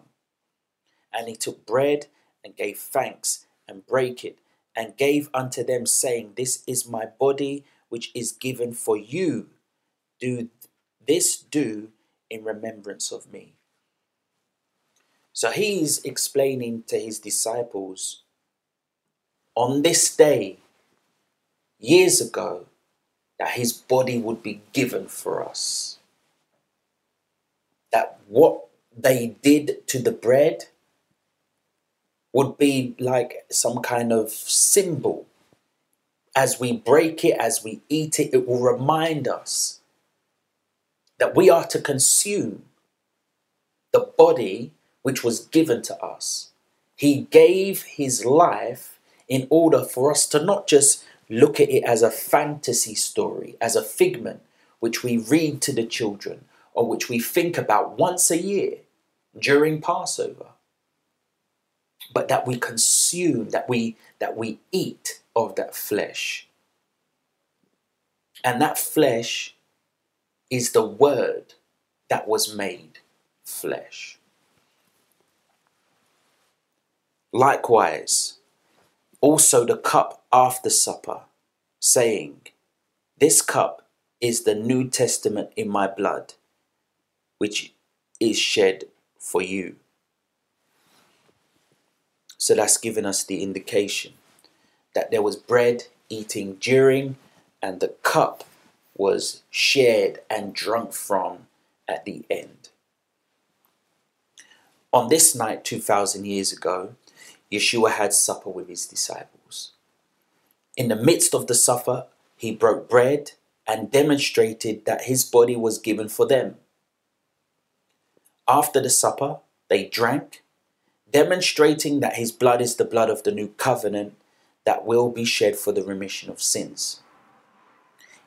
And he took bread and gave thanks and brake it and gave unto them, saying, This is my body which is given for you. Do this do in remembrance of me. So he's explaining to his disciples on this day, years ago, that his body would be given for us. That what they did to the bread would be like some kind of symbol. As we break it, as we eat it, it will remind us that we are to consume the body which was given to us. He gave his life in order for us to not just look at it as a fantasy story, as a figment which we read to the children or which we think about once a year during Passover but that we consume, that we that we eat of that flesh. And that flesh is the word that was made flesh. Likewise, also the cup after supper, saying, This cup is the New Testament in my blood, which is shed for you. So that's given us the indication that there was bread eating during, and the cup was shared and drunk from at the end. On this night, 2,000 years ago, Yeshua had supper with his disciples. In the midst of the supper, he broke bread and demonstrated that his body was given for them. After the supper, they drank demonstrating that his blood is the blood of the new covenant that will be shed for the remission of sins.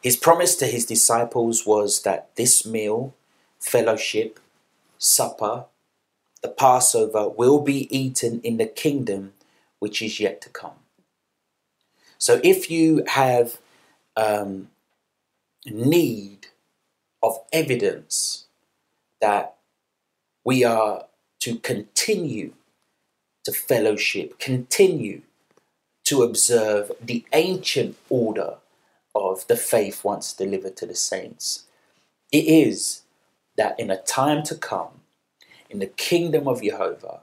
His promise to his disciples was that this meal, fellowship, supper, the Passover will be eaten in the kingdom which is yet to come. So if you have um, need of evidence that we are to continue to fellowship, continue to observe the ancient order of the faith once delivered to the saints. It is that in a time to come, in the kingdom of Jehovah,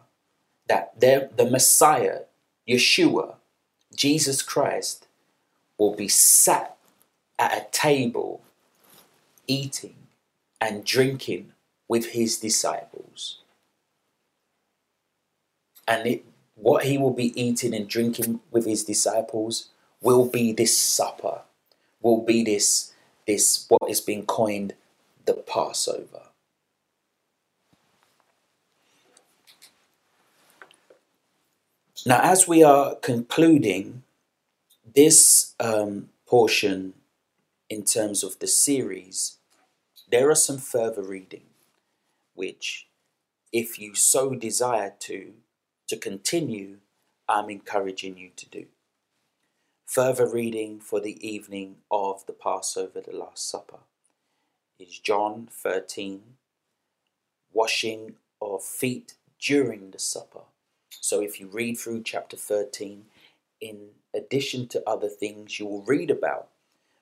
that the Messiah, Yeshua, Jesus Christ, will be sat at a table eating and drinking with his disciples. And it, what he will be eating and drinking with his disciples will be this supper, will be this, this what is being coined the Passover. Now, as we are concluding this um, portion in terms of the series, there are some further reading which, if you so desire to, to continue, I'm encouraging you to do. Further reading for the evening of the Passover, the Last Supper, is John 13, washing of feet during the supper. So if you read through chapter 13, in addition to other things, you will read about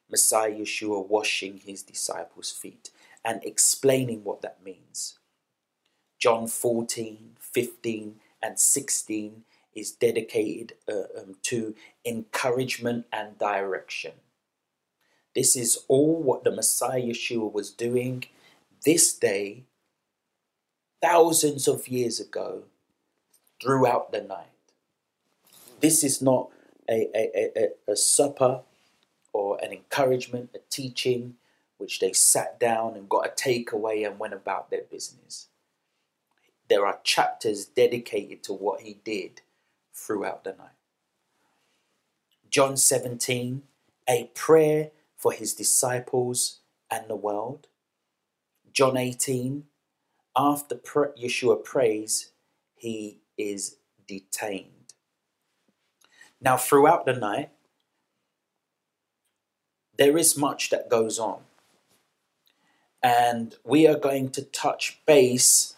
Messiah Yeshua washing his disciples' feet and explaining what that means. John 14, 15, and 16 is dedicated uh, um, to encouragement and direction. This is all what the Messiah Yeshua was doing this day, thousands of years ago, throughout the night. This is not a, a, a, a supper or an encouragement, a teaching, which they sat down and got a takeaway and went about their business. There are chapters dedicated to what he did throughout the night. John 17, a prayer for his disciples and the world. John 18, after Yeshua prays, he is detained. Now, throughout the night, there is much that goes on. And we are going to touch base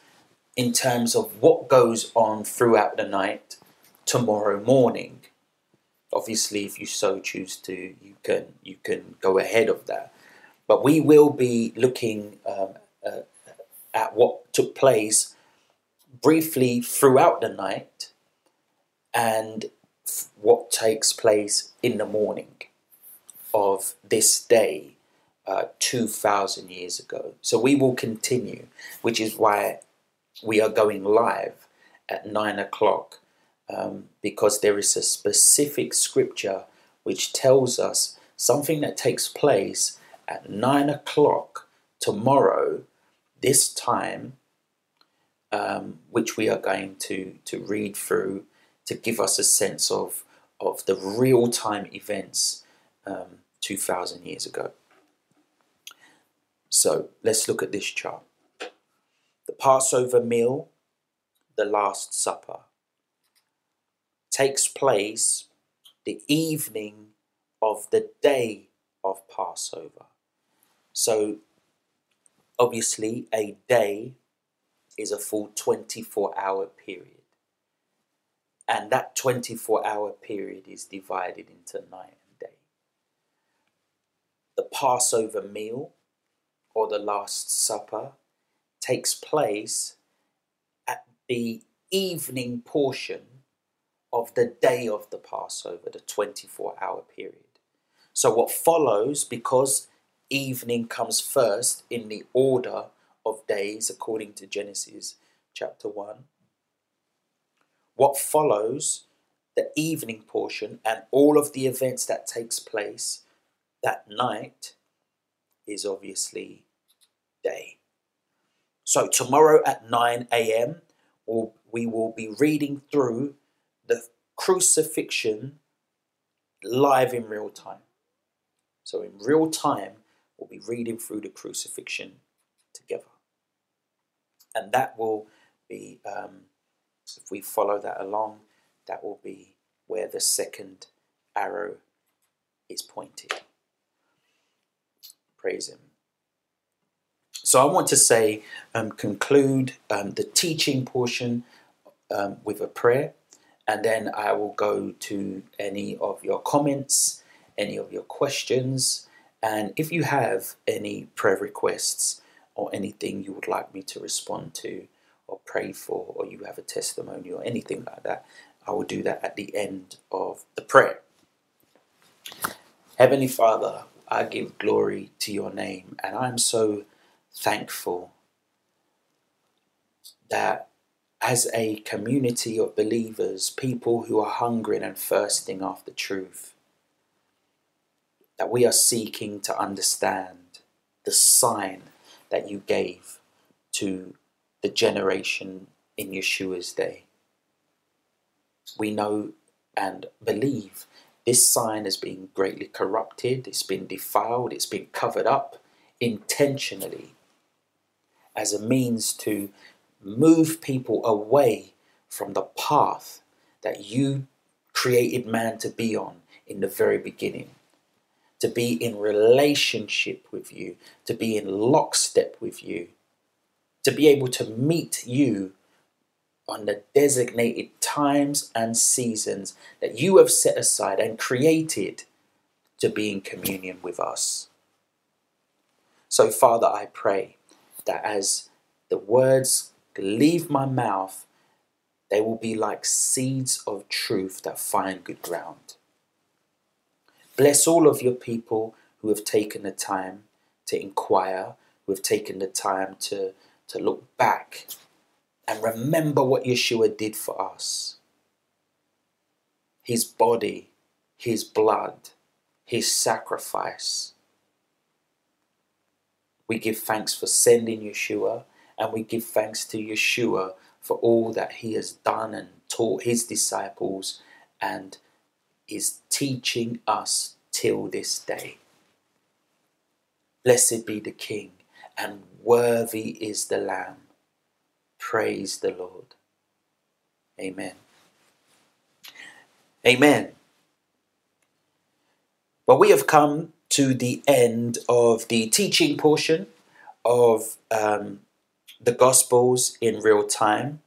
in terms of what goes on throughout the night tomorrow morning. Obviously, if you so choose to, you can you can go ahead of that. But we will be looking um, uh, at what took place briefly throughout the night and what takes place in the morning of this day uh, 2,000 years ago. So we will continue, which is why we are going live at 9 o'clock um, because there is a specific scripture which tells us something that takes place at 9 o'clock tomorrow, this time, um, which we are going to, to read through to give us a sense of, of the real time events um, 2,000 years ago. So let's look at this chart. The Passover meal, the Last Supper, takes place the evening of the day of Passover. So obviously, a day is a full 24 hour period. And that 24 hour period is divided into night and day. The Passover meal or the Last Supper takes place at the evening portion of the day of the Passover, the 24 hour period. So, what follows, because evening comes first in the order of days according to Genesis chapter 1, what follows the evening portion and all of the events that takes place that night is obviously day. So tomorrow at 9 a.m., we will be reading through the crucifixion live in real time. So in real time, we'll be reading through the crucifixion together. And that will be, um, if we follow that along, that will be where the second arrow is pointed. Praise Him. So I want to say, um, conclude um, the teaching portion um, with a prayer, and then I will go to any of your comments, any of your questions, and if you have any prayer requests or anything you would like me to respond to or pray for, or you have a testimony or anything like that, I will do that at the end of the prayer. Heavenly Father, I give glory to your name, and I'm so thankful that as a community of believers, people who are hungering and thirsting after truth, that we are seeking to understand the sign that you gave to the generation in Yeshua's day. We know and believe this sign has been greatly corrupted, it's been defiled, it's been covered up intentionally as a means to move people away from the path that you created man to be on in the very beginning. To be in relationship with you, to be in lockstep with you, to be able to meet you on the designated times and seasons that you have set aside and created to be in communion with us. So, Father, I pray that as the words leave my mouth, they will be like seeds of truth that find good ground. Bless all of your people who have taken the time to inquire, who have taken the time to, to look back and remember what Yeshua did for us. His body, his blood, his sacrifice. We give thanks for sending Yeshua and we give thanks to Yeshua for all that he has done and taught his disciples and is teaching us till this day. Blessed be the King, and worthy is the Lamb. Praise the Lord. Amen. Amen. Well, we have come to the end of the teaching portion of um, the Gospels in real time.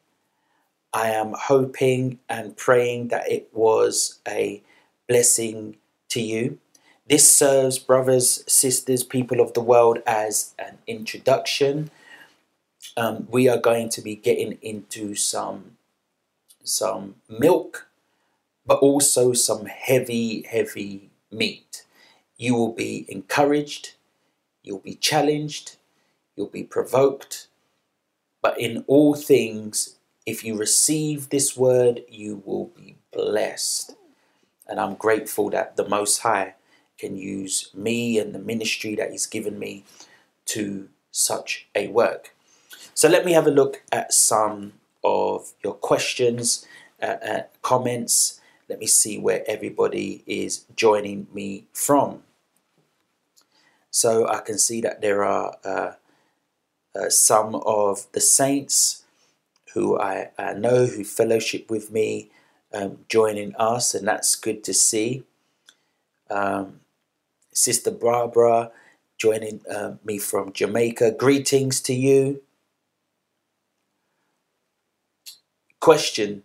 I am hoping and praying that it was a blessing to you. This serves brothers, sisters, people of the world as an introduction. Um, we are going to be getting into some some milk, but also some heavy, heavy meat. You will be encouraged, you'll be challenged, you'll be provoked, but in all things, if you receive this word, you will be blessed. And I'm grateful that the Most High can use me and the ministry that He's given me to such a work. So let me have a look at some of your questions, uh, uh, comments. Let me see where everybody is joining me from. So I can see that there are uh, uh, some of the saints who I, I, know who fellowship with me um, joining us, and that's good to see. Um, Sister Barbara joining uh, me from Jamaica. Greetings to you. Question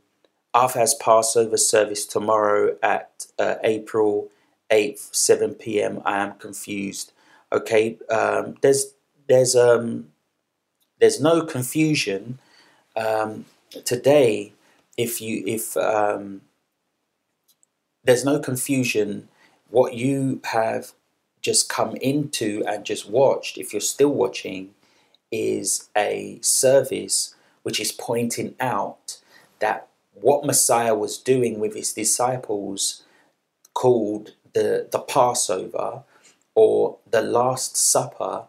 Arf has Passover service tomorrow at uh, April 8th, 7 p.m. I am confused. Okay, um, there's there's um there's no confusion um, today. If you if um, there's no confusion, what you have just come into and just watched, if you're still watching, is a service which is pointing out that what Messiah was doing with his disciples, called the, the Passover or the Last Supper,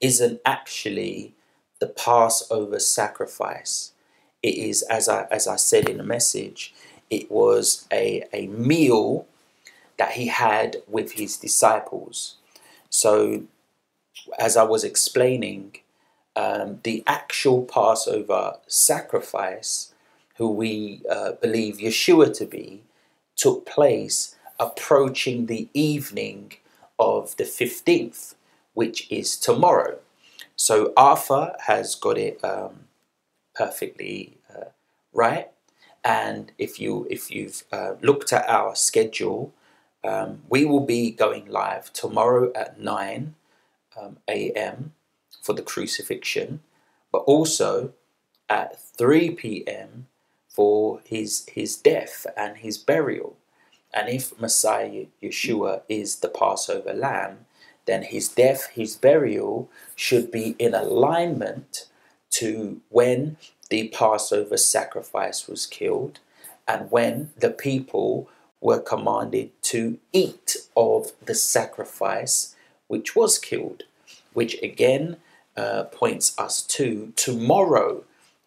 isn't actually the Passover sacrifice. It is, as I, as I said in the message, it was a, a meal that he had with his disciples. So, as I was explaining, um, the actual Passover sacrifice, who we uh, believe Yeshua to be, took place approaching the evening of the 15th, which is tomorrow. So Arthur has got it um, perfectly uh, right. And if you if you've uh, looked at our schedule, um, we will be going live tomorrow at nine um, a.m. for the crucifixion, but also at three p.m. for his his death and his burial. And if Messiah Yeshua is the Passover lamb, then his death, his burial should be in alignment to when the Passover sacrifice was killed and when the people were commanded to eat of the sacrifice which was killed, which again uh, points us to tomorrow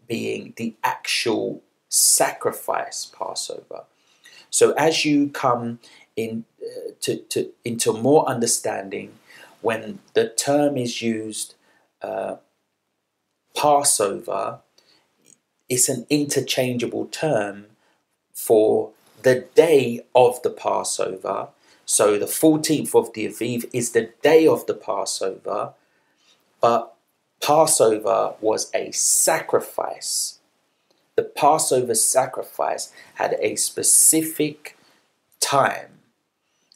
being the actual sacrifice Passover. So as you come in uh, to, to into more understanding when the term is used uh, Passover, it's an interchangeable term for the day of the Passover. So the 14th of the Aviv is the day of the Passover, but Passover was a sacrifice. The Passover sacrifice had a specific time,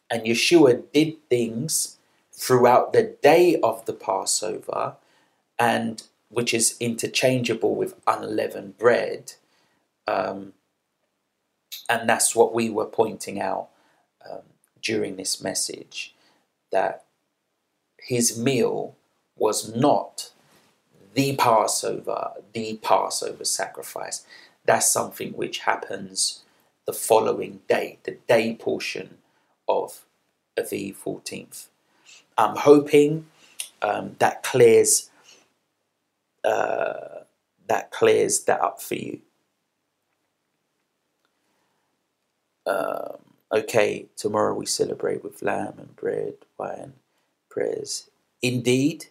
and Yeshua did things throughout the day of the Passover, and which is interchangeable with unleavened bread. Um, and that's what we were pointing out um, during this message that his meal was not the Passover, the Passover sacrifice. That's something which happens the following day, the day portion of Aviv 14th. I'm hoping um, that clears uh, that clears that up for you. Um, okay, tomorrow we celebrate with lamb and bread, wine, prayers. Indeed,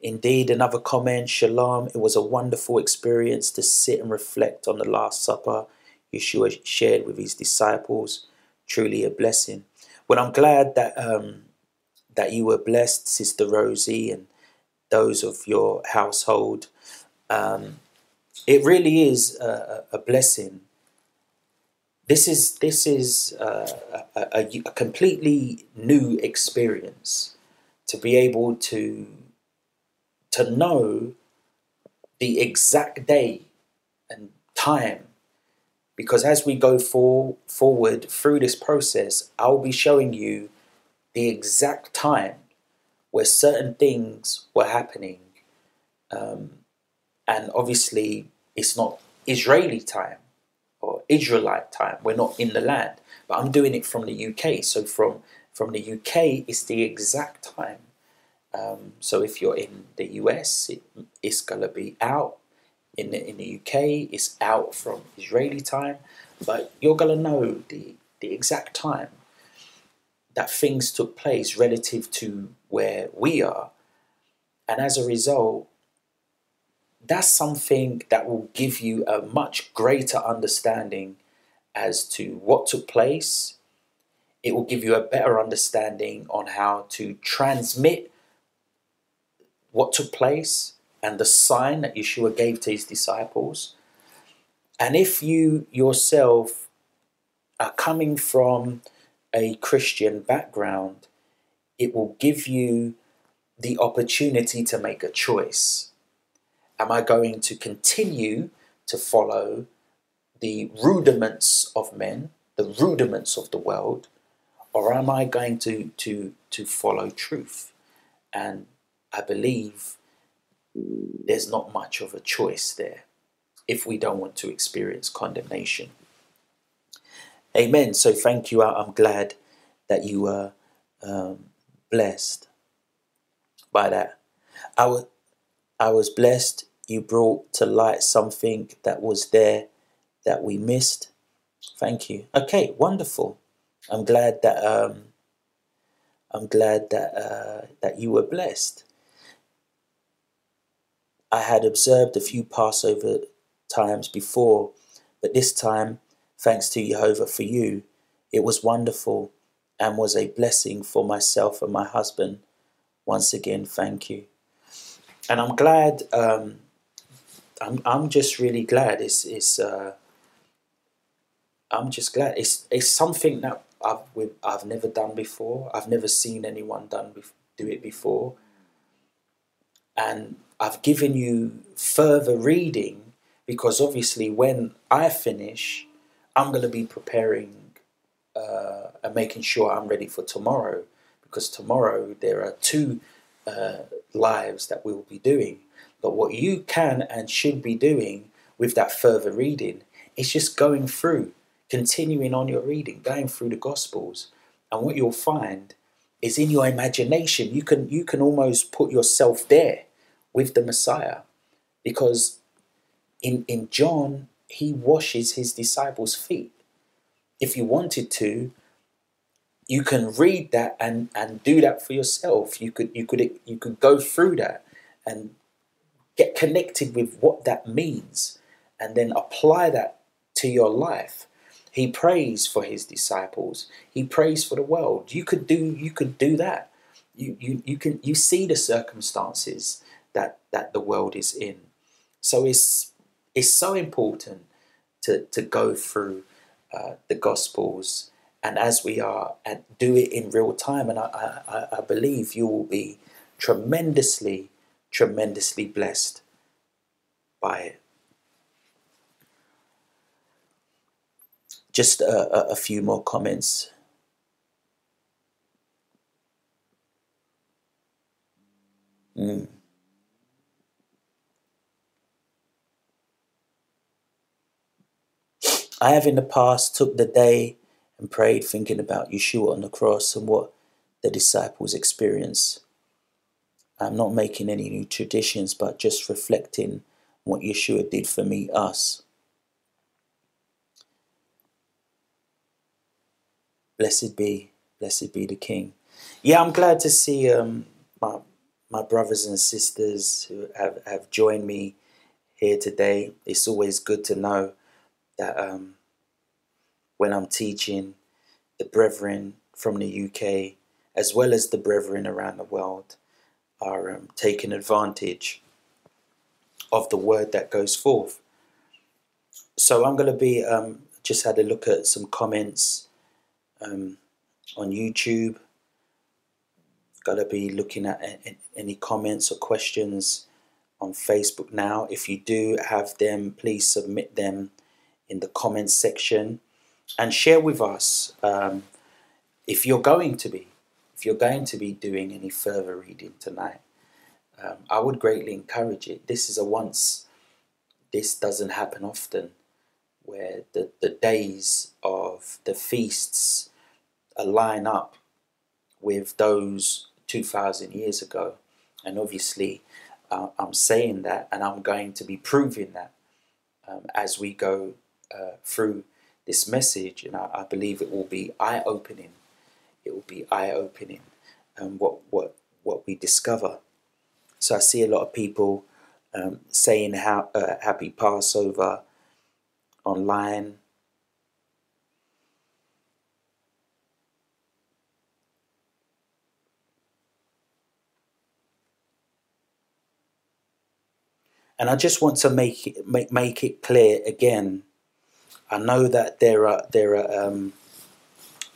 indeed, another comment, shalom. It was a wonderful experience to sit and reflect on the Last Supper Yeshua shared with his disciples. Truly a blessing. Well, I'm glad that um, that you were blessed, Sister Rosie, and those of your household. Um, it really is a, a, blessing. This is this is uh, a, a, a completely new experience to be able to to know the exact day and time because as we go for, forward through this process, I'll be showing you the exact time where certain things were happening. Um, and obviously, it's not Israeli time or Israelite time. We're not in the land, but I'm doing it from the UK. So from from the UK, it's the exact time. Um, so if you're in the US, it, it's gonna be out in the, in the UK, it's out from Israeli time, but you're gonna know the the exact time that things took place relative to where we are, and as a result, that's something that will give you a much greater understanding as to what took place. It will give you a better understanding on how to transmit what took place and the sign that Yeshua gave to his disciples. And if you yourself are coming from a Christian background, it will give you the opportunity to make a choice. Am I going to continue to follow the rudiments of men, the rudiments of the world, or am I going to, to, to follow truth? And I believe there's not much of a choice there if we don't want to experience condemnation. Amen. So thank you. I'm glad that you were um, blessed by that. I was, I was blessed. You brought to light something that was there that we missed. Thank you. Okay, wonderful. I'm glad that um, I'm glad that uh, that you were blessed. I had observed a few Passover times before, but this time, thanks to Jehovah for you, it was wonderful and was a blessing for myself and my husband. once again, thank you. And I'm glad. Um, I'm I'm just really glad. It's it's. Uh, I'm just glad. It's it's something that I've I've never done before. I've never seen anyone done do it before. And I've given you further reading because obviously when I finish, I'm going to be preparing uh, and making sure I'm ready for tomorrow because tomorrow there are two uh, lives that we will be doing. But what you can and should be doing with that further reading is just going through, continuing on your reading, going through the Gospels. And what you'll find is in your imagination, you can you can almost put yourself there with the Messiah. Because in, in John, he washes his disciples' feet. If you wanted to, you can read that and and do that for yourself. You could you could you could go through that and get connected with what that means and then apply that to your life. He prays for his disciples. He prays for the world. You could do you could do that. You you, you can you see the circumstances that that the world is in. So it's it's so important to to go through uh, the gospels. And as we are and do it in real time and I, I, I believe you will be tremendously tremendously blessed by it. Just a, a few more comments. Mm. I have in the past took the day and prayed thinking about Yeshua on the cross and what the disciples experienced. I'm not making any new traditions, but just reflecting what Yeshua did for me, us. Blessed be, blessed be the King. Yeah, I'm glad to see um, my my brothers and sisters who have, have joined me here today. It's always good to know that um, when I'm teaching the brethren from the UK, as well as the brethren around the world, are um, taking advantage of the word that goes forth. So I'm going to be um, just had a look at some comments um, on YouTube. Got to be looking at any comments or questions on Facebook now. If you do have them, please submit them in the comments section and share with us um, if you're going to be if you're going to be doing any further reading tonight um, i would greatly encourage it. This is a once this doesn't happen often where the, the days of the feasts align up with those 2000 years ago. And obviously uh, i'm saying that and i'm going to be proving that um, as we go uh, through this message, and I, I believe it will be eye opening. It will be eye opening, and um, what what what we discover. So I see a lot of people um, saying how uh, Happy Passover online. And I just want to make it make, make it clear again I know that there are there are um,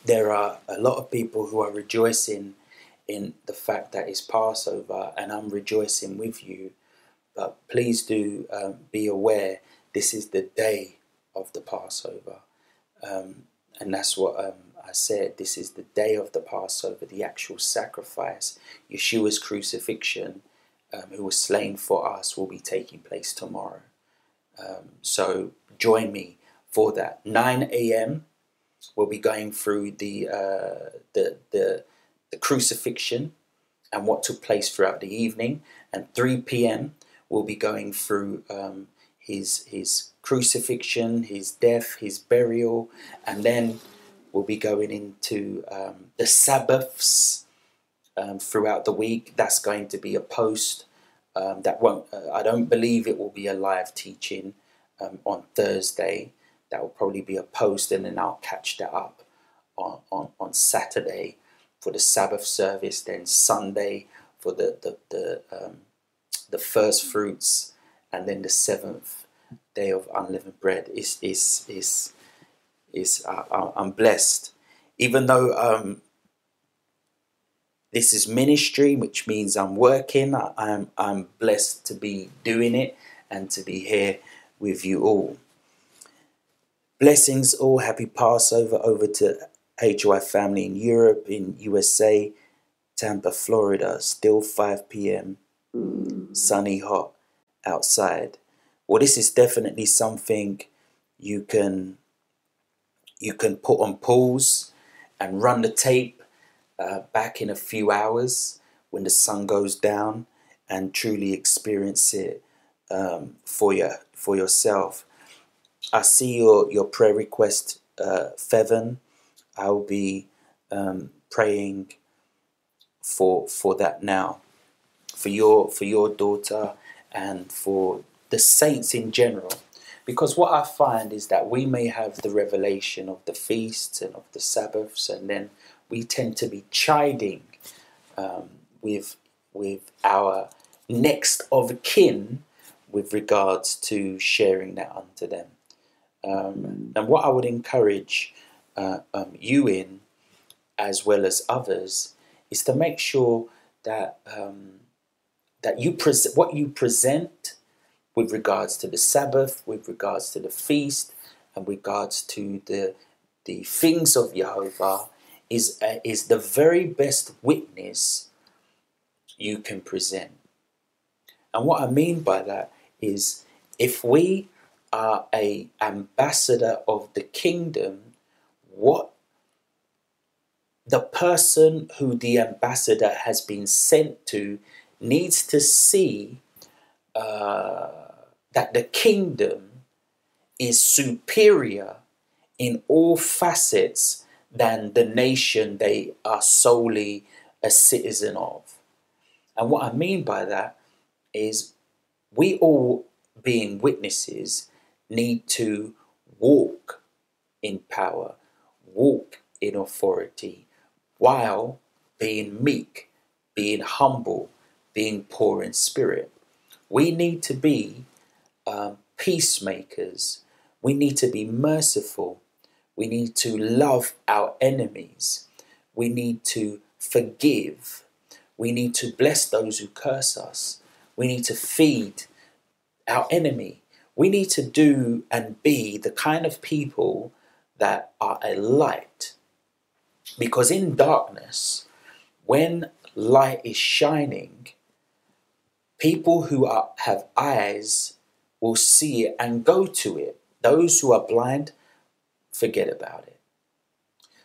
there are a lot of people who are rejoicing in the fact that it's Passover, and I'm rejoicing with you. But please do um, be aware this is the day of the Passover, um, and that's what um, I said. This is the day of the Passover, the actual sacrifice, Yeshua's crucifixion, um, who was slain for us, will be taking place tomorrow. Um, so join me for that. 9 a.m. We'll be going through the, uh, the, the, the crucifixion and what took place throughout the evening. And 3 p.m. we'll be going through um, his his crucifixion, his death, his burial, and then we'll be going into um, the Sabbaths um, throughout the week. That's going to be a post. Um, that won't. Uh, I don't believe it will be a live teaching um, on Thursday that will probably be a post and then I'll catch that up on, on, on Saturday for the Sabbath service, then Sunday for the the the, um, the first fruits, and then the seventh day of unleavened bread is is is is uh, I'm blessed, even though um, this is ministry, which means I'm working. I, I'm I'm blessed to be doing it and to be here with you all. Blessings all. Happy Passover over to HY family in Europe, in USA, Tampa, Florida. Still 5 p.m. Sunny, hot outside. Well, this is definitely something you can you can put on pause and run the tape uh, back in a few hours when the sun goes down and truly experience it um, for your for yourself. I see your, your prayer request, uh. I'll be um, praying for for that now, for your for your daughter and for the saints in general. Because what I find is that we may have the revelation of the feasts and of the Sabbaths, and then we tend to be chiding um, with with our next of kin with regards to sharing that unto them. Um, and what I would encourage uh, um, you in, as well as others, is to make sure that um, that you present what you present with regards to the Sabbath, with regards to the feast, and regards to the the things of Jehovah is uh, is the very best witness you can present. And what I mean by that is if we are a ambassador of the kingdom, what the person who the ambassador has been sent to needs to see uh, that the kingdom is superior in all facets than the nation they are solely a citizen of. And what I mean by that is we all, being witnesses, need to walk in power, walk in authority, while being meek, being humble, being poor in spirit. We need to be um, peacemakers. We need to be merciful. We need to love our enemies. We need to forgive. We need to bless those who curse us. We need to feed our enemy. We need to do and be the kind of people that are a light. Because in darkness, when light is shining, people who are, have eyes will see it and go to it. Those who are blind, forget about it.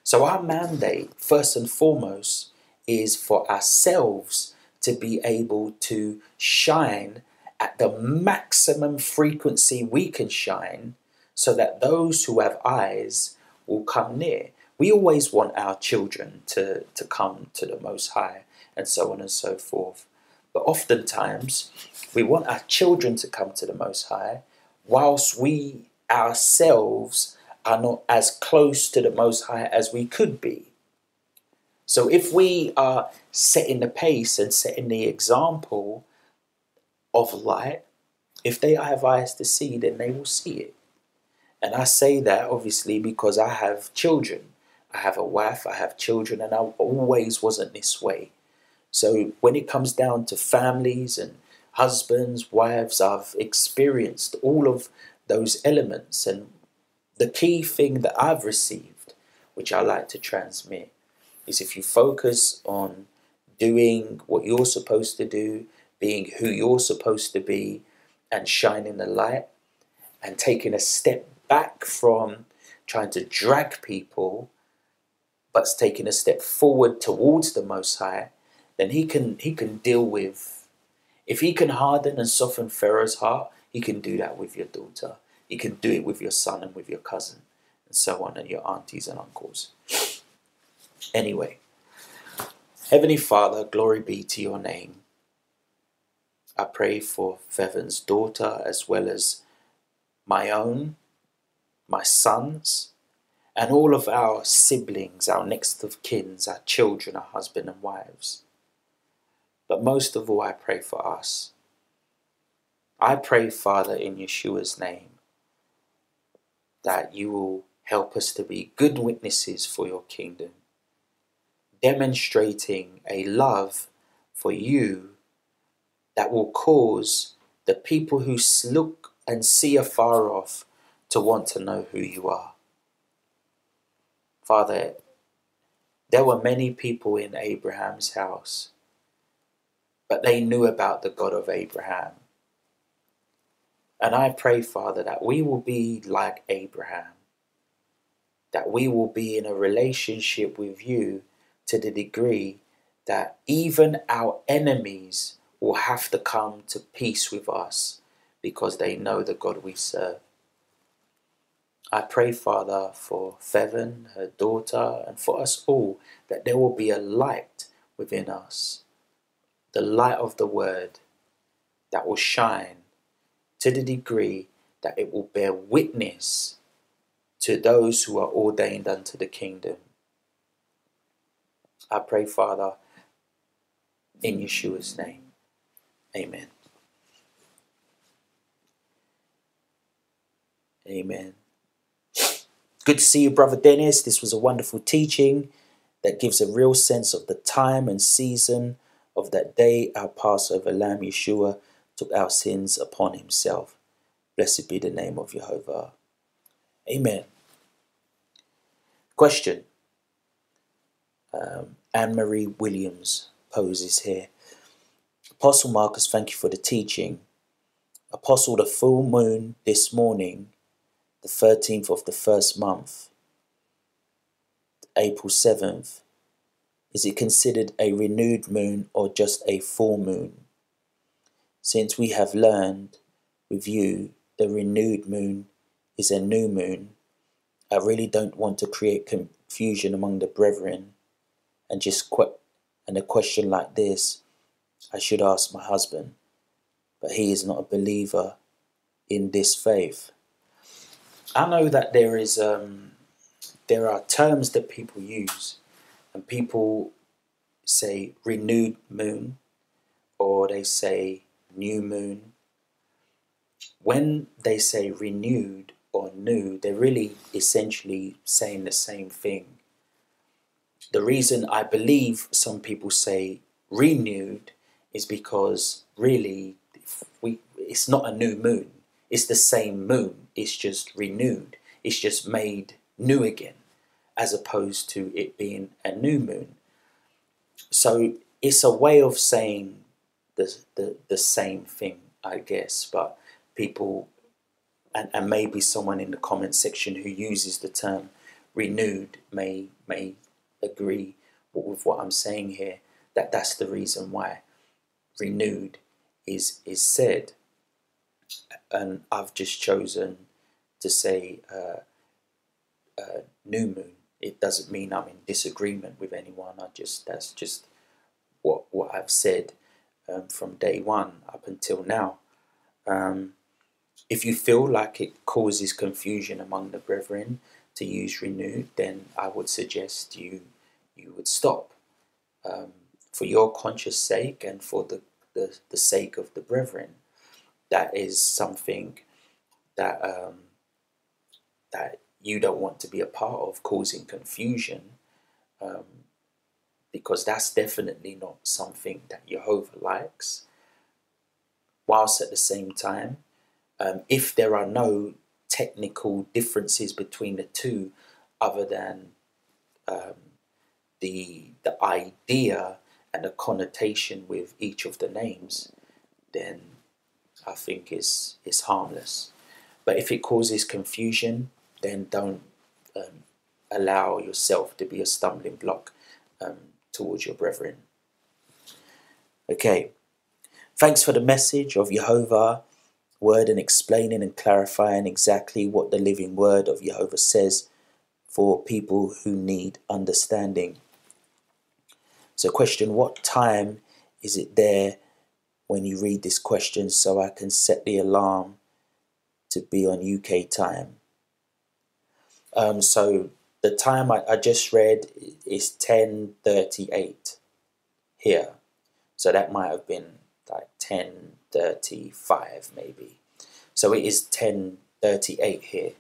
So, our mandate, first and foremost, is for ourselves to be able to shine at the maximum frequency we can shine so that those who have eyes will come near. We always want our children to, to come to the Most High and so on and so forth. But oftentimes, we want our children to come to the Most High whilst we ourselves are not as close to the Most High as we could be. So if we are setting the pace and setting the example of light, if they have eyes to see, then they will see it. And I say that obviously because I have children. I have a wife, I have children, and I always wasn't this way. So when it comes down to families and husbands, wives, I've experienced all of those elements. And the key thing that I've received, which I like to transmit, is if you focus on doing what you're supposed to do, being who you're supposed to be, and shining the light, and taking a step back from trying to drag people, but taking a step forward towards the Most High, then he can he can deal with. If he can harden and soften Pharaoh's heart, he can do that with your daughter. He can do it with your son and with your cousin, and so on, and your aunties and uncles. Anyway, Heavenly Father, glory be to your name. I pray for Feven's daughter as well as my own, my sons, and all of our siblings, our next of kins, our children, our husband and wives. But most of all, I pray for us. I pray, Father, in Yeshua's name, that you will help us to be good witnesses for your kingdom, demonstrating a love for you that will cause the people who look and see afar off to want to know who you are. Father, there were many people in Abraham's house, but they knew about the God of Abraham. And I pray, Father, that we will be like Abraham, that we will be in a relationship with you to the degree that even our enemies will have to come to peace with us because they know the God we serve. I pray, Father, for Feven, her daughter, and for us all, that there will be a light within us, the light of the Word that will shine to the degree that it will bear witness to those who are ordained unto the kingdom. I pray, Father, in Yeshua's name. Amen. Amen. Good to see you, Brother Dennis. This was a wonderful teaching that gives a real sense of the time and season of that day our Passover Lamb Yeshua took our sins upon himself. Blessed be the name of Jehovah. Amen. Question um, Anne Marie Williams poses here. Apostle Marcus, thank you for the teaching. Apostle, the full moon this morning the 13th of the first month, April 7th, is it considered a renewed moon or just a full moon? Since we have learned with you the renewed moon is a new moon, I really don't want to create confusion among the brethren and just quit. And a question like this, I should ask my husband, but he is not a believer in this faith. I know that there is um, there are terms that people use, and people say renewed moon, or they say new moon. When they say renewed or new, they're really essentially saying the same thing. The reason I believe some people say renewed is because really we it's not a new moon. It's the same moon, it's just renewed, it's just made new again, as opposed to it being a new moon. So it's a way of saying the, the, the same thing, I guess, but people, and, and maybe someone in the comment section who uses the term renewed may, may agree with what I'm saying here, that that's the reason why renewed is, is said and I've just chosen to say uh, uh, new moon. It doesn't mean I'm in disagreement with anyone. I just that's just what what I've said um, from day one up until now. Um, if you feel like it causes confusion among the brethren to use renewed, then I would suggest you you would stop um, for your conscious sake and for the, the, the sake of the brethren that is something that um, that you don't want to be a part of, causing confusion, um, because that's definitely not something that Jehovah likes. Whilst at the same time, um, if there are no technical differences between the two, other than um, the the idea and the connotation with each of the names, then I think is is harmless. But if it causes confusion, then don't um, allow yourself to be a stumbling block um, towards your brethren. Okay, thanks for the message of Jehovah word and explaining and clarifying exactly what the living word of Jehovah says for people who need understanding. So, question What time is it there when you read this question so I can set the alarm to be on UK time. Um, so the time I, I just read is 10.38 here. So that might have been like 10:35 maybe. So it is 10:38 here.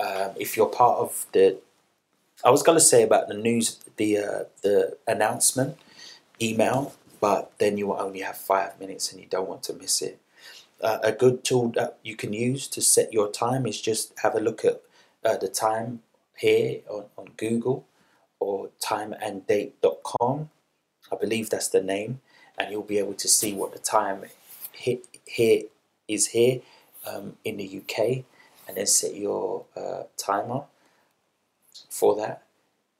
Um, if you're part of the, I was going to say about the news, the uh, the announcement email, but then you will only have five minutes and you don't want to miss it. Uh, a good tool that you can use to set your time is just have a look at uh, the time here on, on Google or timeanddate.com. I believe that's the name, and you'll be able to see what the time hit, here is here um, in the UK, and then set your uh, timer for that.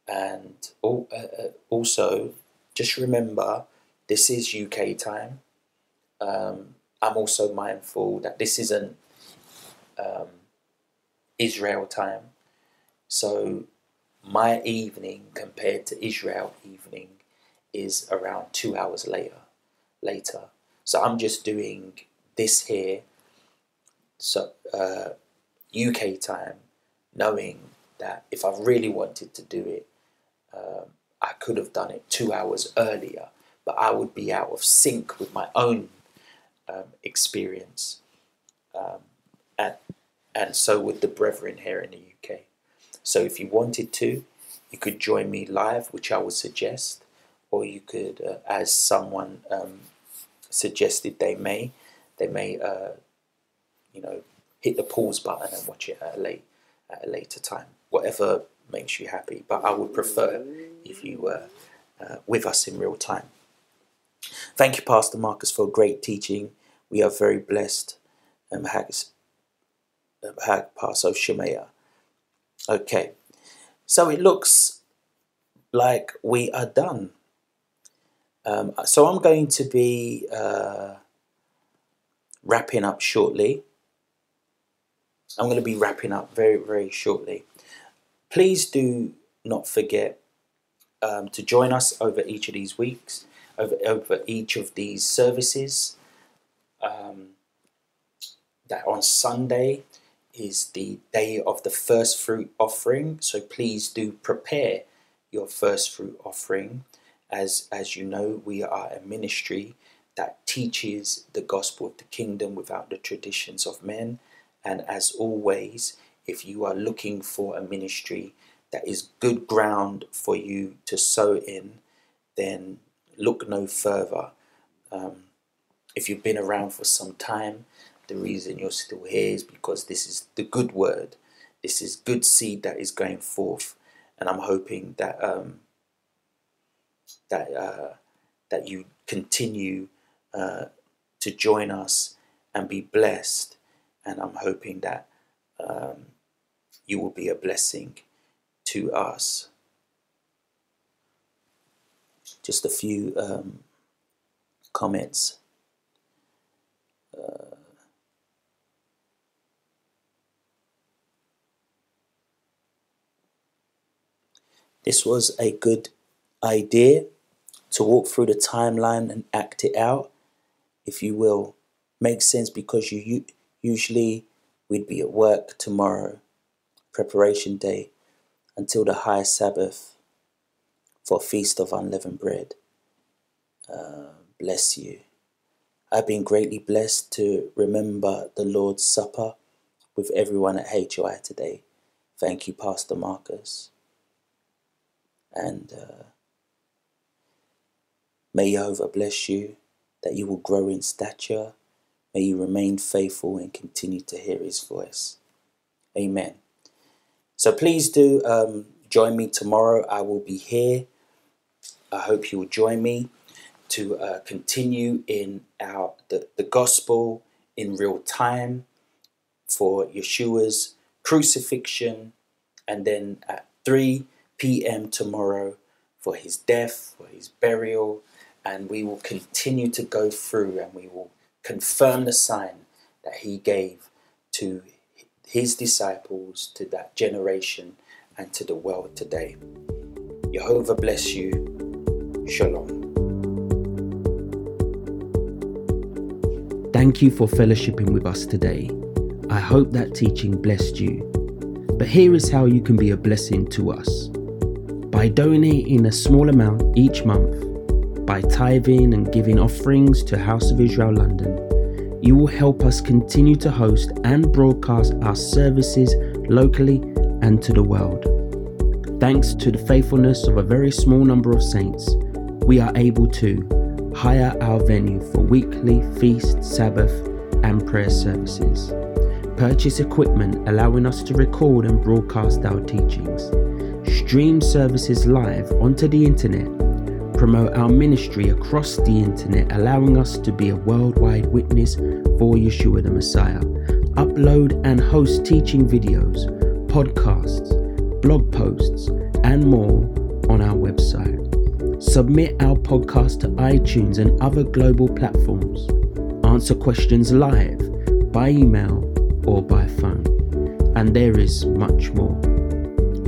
And uh, uh also, just remember this is UK time. Um, I'm also mindful that this isn't um, Israel time. So my evening compared to Israel evening is around two hours later. Later, so I'm just doing this here. So uh, UK time, knowing that if I really wanted to do it, um, I could have done it two hours earlier, but I would be out of sync with my own um, experience, um, and and so would the brethren here in the UK. So if you wanted to, you could join me live, which I would suggest, or you could, uh, as someone um, suggested they may, they may, uh, you know, hit the pause button and watch it at a late at a later time. Whatever makes you happy, but I would prefer if you were uh, with us in real time. Thank you, Pastor Marcus, for great teaching. We are very blessed. Um, Hag, Hag Pastor Shemaiah. Okay, so it looks like we are done. Um, so I'm going to be uh, wrapping up shortly. I'm going to be wrapping up very, very shortly. Please do not forget um, to join us over each of these weeks, over, over each of these services. Um, that on Sunday, is the day of the first fruit offering. So please do prepare your first fruit offering. As, as you know, we are a ministry that teaches the gospel of the kingdom without the traditions of men. And as always, if you are looking for a ministry that is good ground for you to sow in, then look no further. Um, if you've been around for some time, the reason you're still here is because this is the good word. This is good seed that is going forth, and I'm hoping that um, that uh, that you continue uh, to join us and be blessed. And I'm hoping that um, you will be a blessing to us. Just a few um, comments. Uh, This was a good idea to walk through the timeline and act it out, if you will. Makes sense because you usually we'd be at work tomorrow, preparation day, until the high Sabbath for feast of unleavened bread. Uh, bless you. I've been greatly blessed to remember the Lord's Supper with everyone at HOI today. Thank you, Pastor Marcus. And uh, may Jehovah bless you, that you will grow in stature. May you remain faithful and continue to hear his voice. Amen. So please do um, join me tomorrow. I will be here. I hope you will join me to uh, continue in our the, the gospel in real time for Yeshua's crucifixion, and then at three p.m. tomorrow for his death, for his burial, and we will continue to go through and we will confirm the sign that he gave to his disciples, to that generation, and to the world today. Jehovah bless you. Shalom. Thank you for fellowshipping with us today. I hope that teaching blessed you. But here is how you can be a blessing to us by donating a small amount each month by tithing and giving offerings to House of Israel London, you will help us continue to host and broadcast our services locally and to the world. Thanks to the faithfulness of a very small number of saints, we are able to hire our venue for weekly feast, Sabbath, and prayer services, purchase equipment allowing us to record and broadcast our teachings, stream services live onto the internet, promote our ministry across the internet, allowing us to be a worldwide witness for Yeshua the Messiah, upload and host teaching videos, podcasts, blog posts, and more on our website. Submit our podcast to iTunes and other global platforms. Answer questions live, by email, or by phone. And there is much more.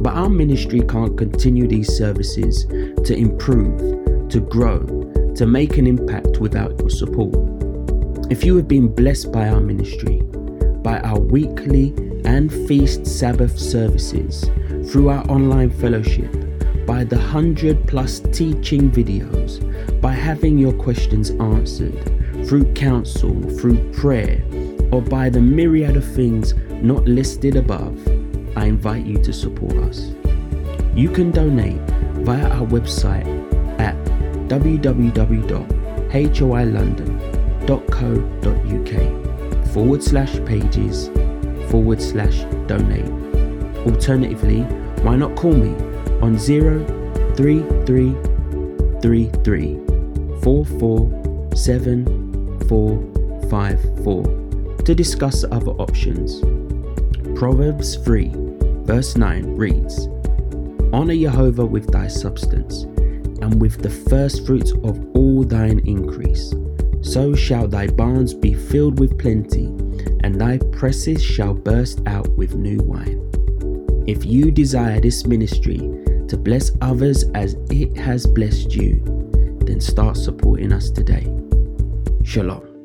But our ministry can't continue these services to improve, to grow, to make an impact without your support. If you have been blessed by our ministry, by our weekly and feast Sabbath services, through our online fellowship, by the 100 plus teaching videos, by having your questions answered, through counsel, through prayer, or by the myriad of things not listed above, I invite you to support us. You can donate via our website at www.hoilondon.co.uk forward slash pages forward slash donate. Alternatively, why not call me on 03333 447454 to discuss other options. Proverbs 3, verse 9 reads Honor Jehovah with thy substance, and with the first fruits of all thine increase. So shall thy barns be filled with plenty, and thy presses shall burst out with new wine. If you desire this ministry to bless others as it has blessed you, then start supporting us today. Shalom.